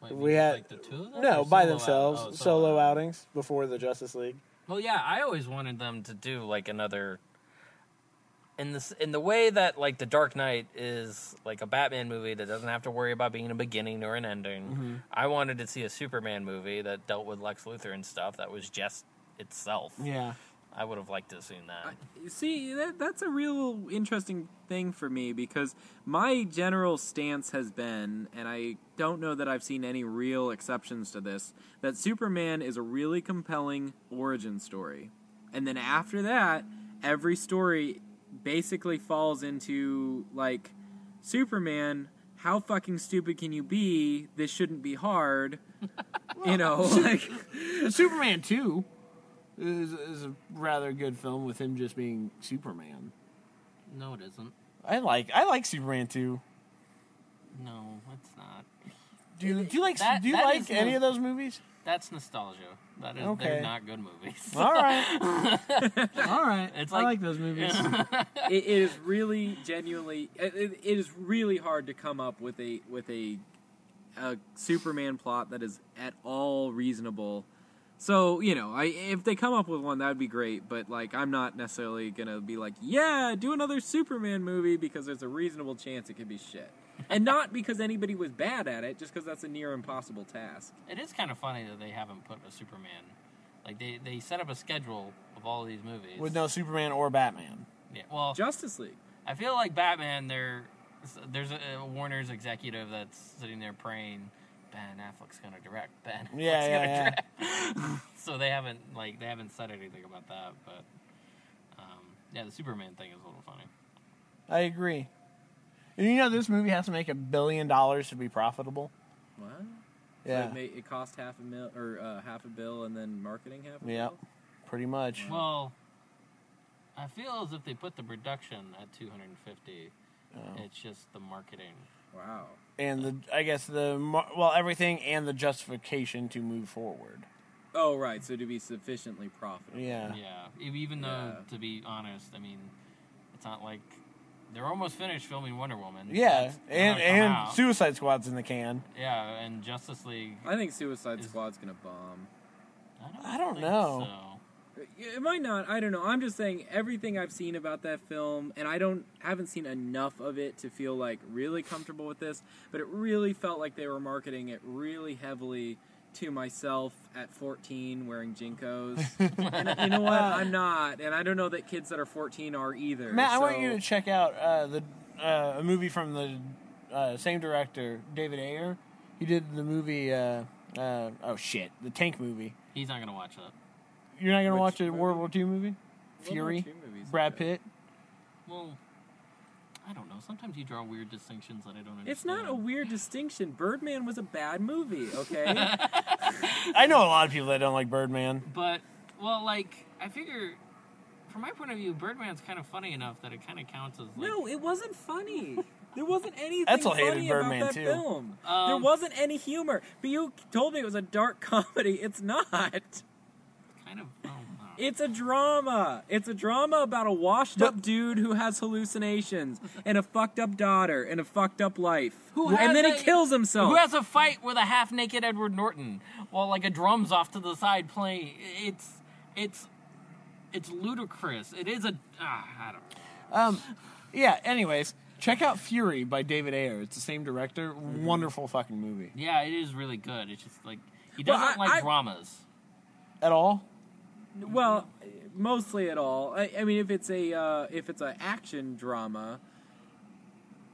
Wait, We had- like the two of them. No, by solo out- themselves, oh, solo out. outings before the Justice League. Well, yeah, I always wanted them to do like another. In this, in the way that like the Dark Knight is like a Batman movie that doesn't have to worry about being a beginning or an ending. Mm-hmm. I wanted to see a Superman movie that dealt with Lex Luthor and stuff that was just itself. Yeah. I would have liked to have seen that. I, see, that, that's a real interesting thing for me because my general stance has been, and I don't know that I've seen any real exceptions to this, that Superman is a really compelling origin story. And then after that, every story basically falls into, like, Superman, how fucking stupid can you be? This shouldn't be hard. well, you know, like. Superman 2. This is a rather good film with him just being Superman. No, it isn't. I like I like Superman too. No, it's not. Do you, do you like that, do you like any no, of those movies? That's nostalgia. That is, okay. they're not good movies. All right, all right. It's like, I like those movies. it, it is really genuinely. It, it is really hard to come up with a with a a Superman plot that is at all reasonable so you know, I if they come up with one, that would be great. But like, I'm not necessarily gonna be like, yeah, do another Superman movie because there's a reasonable chance it could be shit, and not because anybody was bad at it, just because that's a near impossible task. It is kind of funny that they haven't put a Superman. Like they, they set up a schedule of all these movies. With no Superman or Batman. yeah, well, Justice League. I feel like Batman. There, there's a, a Warner's executive that's sitting there praying. Ben Affleck's gonna direct. Ben. Affleck's Yeah, yeah, gonna yeah. direct." so they haven't like they haven't said anything about that. But um, yeah, the Superman thing is a little funny. I agree. And you know this movie has to make a billion dollars to be profitable. What? Yeah, So it, ma- it cost half a mil or uh, half a bill, and then marketing half a Yep. bill. pretty much. Well, I feel as if they put the production at 250. Oh. It's just the marketing. Wow. And the I guess the well everything and the justification to move forward. Oh, right. So to be sufficiently profitable. Yeah. Yeah, even though Yeah. to be honest, I mean, it's not like they're almost finished filming Wonder Woman. Yeah, and and out. Suicide Squad's in the can. yeah, and Justice League. I think Suicide Is- Squad's gonna bomb. I don't, I don't think know. So. It might not. I don't know. I'm just saying everything I've seen about that film, and I don't haven't seen enough of it to feel like really comfortable with this. But it really felt like they were marketing it really heavily to myself at 14 wearing JNCOs. and you know what? I'm not, and I don't know that kids that are 14 are either. Matt, I want you to check out uh, the uh, a movie from the uh, same director, David Ayer. He did the movie. Uh, uh, oh shit, the tank movie. He's not gonna watch that. You're not gonna Which watch a movie? World War II movie? World Fury. II Brad. Pitt. Well, I don't know. Sometimes you draw weird distinctions that I don't understand. It's not a weird distinction. Birdman was a bad movie, okay? I know a lot of people that don't like Birdman. But well, like I figure, from my point of view, Birdman's kind of funny enough that it kind of counts as like. no, it wasn't funny. There wasn't anything Etzel hated funny Birdman, about that too. film. there Um, wasn't any humor. But you told me it was a dark comedy. It's not. Kind of. Oh. It's a drama. It's a drama about a washed up dude who has hallucinations and a fucked up daughter and a fucked up life. Who and has then he kills himself. Who has a fight with a half naked Edward Norton while like a drum's off to the side playing? It's it's it's ludicrous. It is a ah, I don't. know. Um, yeah. Anyways, check out Fury by David Ayer. It's the same director. Wonderful fucking movie. Yeah, it is really good. It's just like he doesn't I- like I- dramas. At all? Well, mostly at all. I, I mean, if it's a uh, if it's an action drama,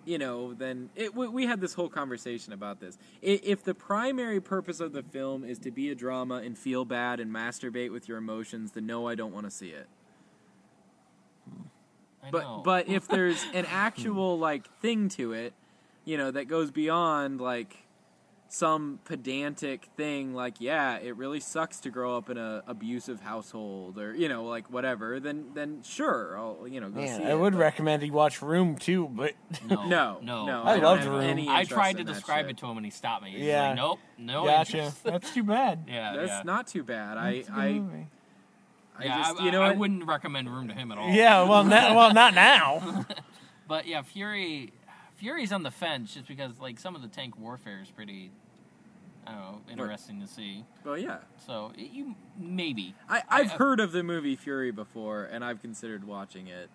you know, then it, we, we had this whole conversation about this. I, if the primary purpose of the film is to be a drama and feel bad and masturbate with your emotions, then no, I don't want to see it. I But know. but if there's an actual like thing to it, you know, that goes beyond like some pedantic thing like yeah it really sucks to grow up in a abusive household or you know like whatever then then sure i'll you know go Man, see I it, would but- recommend he watch Room too, but no, no no, no I don't loved have Room. any I interest tried to in that describe shit. it to him and he stopped me. He's Yeah. like, nope, no gotcha. interest. That's too bad. Yeah, that's yeah. not too bad i It's a good i movie. i yeah, just I, you know I, I what? wouldn't recommend Room to him at all. Yeah, well, na- well, not now. But yeah, Fury, Fury's on the fence just because like some of the tank warfare is pretty, I don't know, interesting to see. well yeah So y- you maybe. I, I've I- heard of the movie Fury before, and I've considered watching it.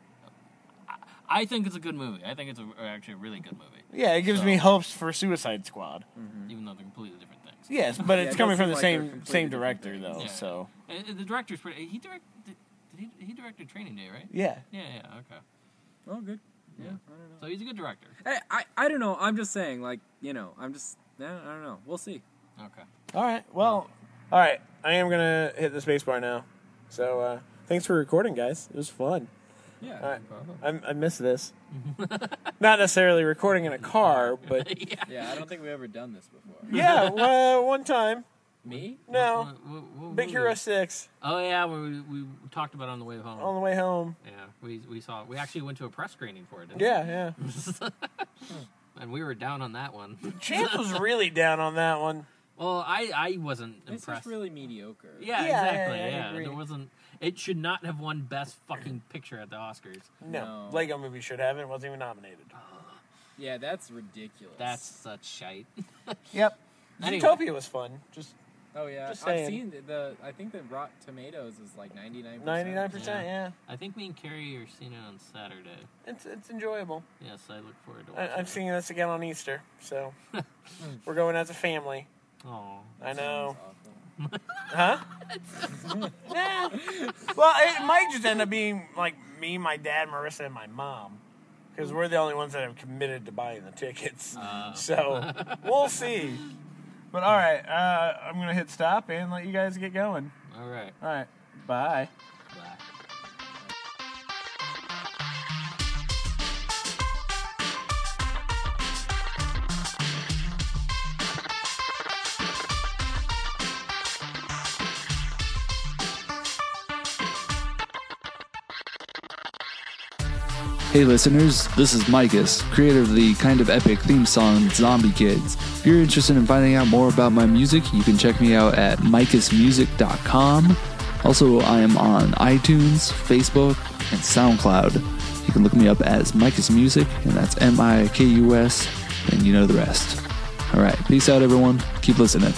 I think it's a good movie. I think it's a, actually a really good movie, Yeah, it gives me hopes for Suicide Squad. Mm-hmm. even though they're completely different things. Yes, but Yeah, it's it coming from the like same same director things. though. Yeah. So Uh, uh the director's pretty. He directed. Did he, he directed Training Day, right? yeah, Yeah, yeah, okay. Oh, good. Yeah, Yeah. Don't know. So he's a good director. I, I, I don't know. I'm just saying, like, you know, I'm just, I don't, I don't know. We'll see. Okay. All right. Well, all right. I am gonna hit the space bar now. So uh, thanks for recording, guys. It was fun. Yeah. All right. I, I miss this. Not necessarily recording in a car, but yeah. Yeah, I don't think we've ever done this before. yeah, well, one time. Me? No, What- what- what Big movie? Six. Oh yeah, we, we talked about it on the way home. on the way home. Yeah, we we saw. We actually went to a press screening for it. Didn't Yeah, yeah. we? and we were down on that one. Chance was really down on that one. well, I I wasn't It's impressed. just really mediocre. yeah, Yeah, exactly. yeah, I Yeah, there wasn't. It should not have won best fucking picture at the Oscars. No, No. Lego Movie should have it. Wasn't even nominated. Uh, yeah, that's ridiculous. That's such shite. Yep. Anyway. Zootopia was fun. Just Oh yeah, Just I've saying. seen the, the. I think the Rotten Tomatoes is like ninety nine. ninety nine percent. Yeah, I think me and Carrie are seeing it on Saturday. it's it's enjoyable. Yes, I look forward to watching. I, I'm seeing this again on Easter, so we're going as a family. Oh, I know. Huh? nah. Well, it might just end up being like me, my dad, Marissa, and my mom. Because we're the only ones that have committed to buying the tickets. Uh. So we'll see. But all right, uh, I'm going to hit stop and let you guys get going. all right. All right. Bye. Bye. Hey listeners, this is Mikus, creator of the kind of epic theme song Zombie Kids. If you're interested in finding out more about my music, you can check me out at mikusmusic.com. Also, I am on iTunes, Facebook, and SoundCloud. You can look me up as Mikus Music, and that's M I K U S, and you know the rest. Alright, peace out everyone. Keep listening.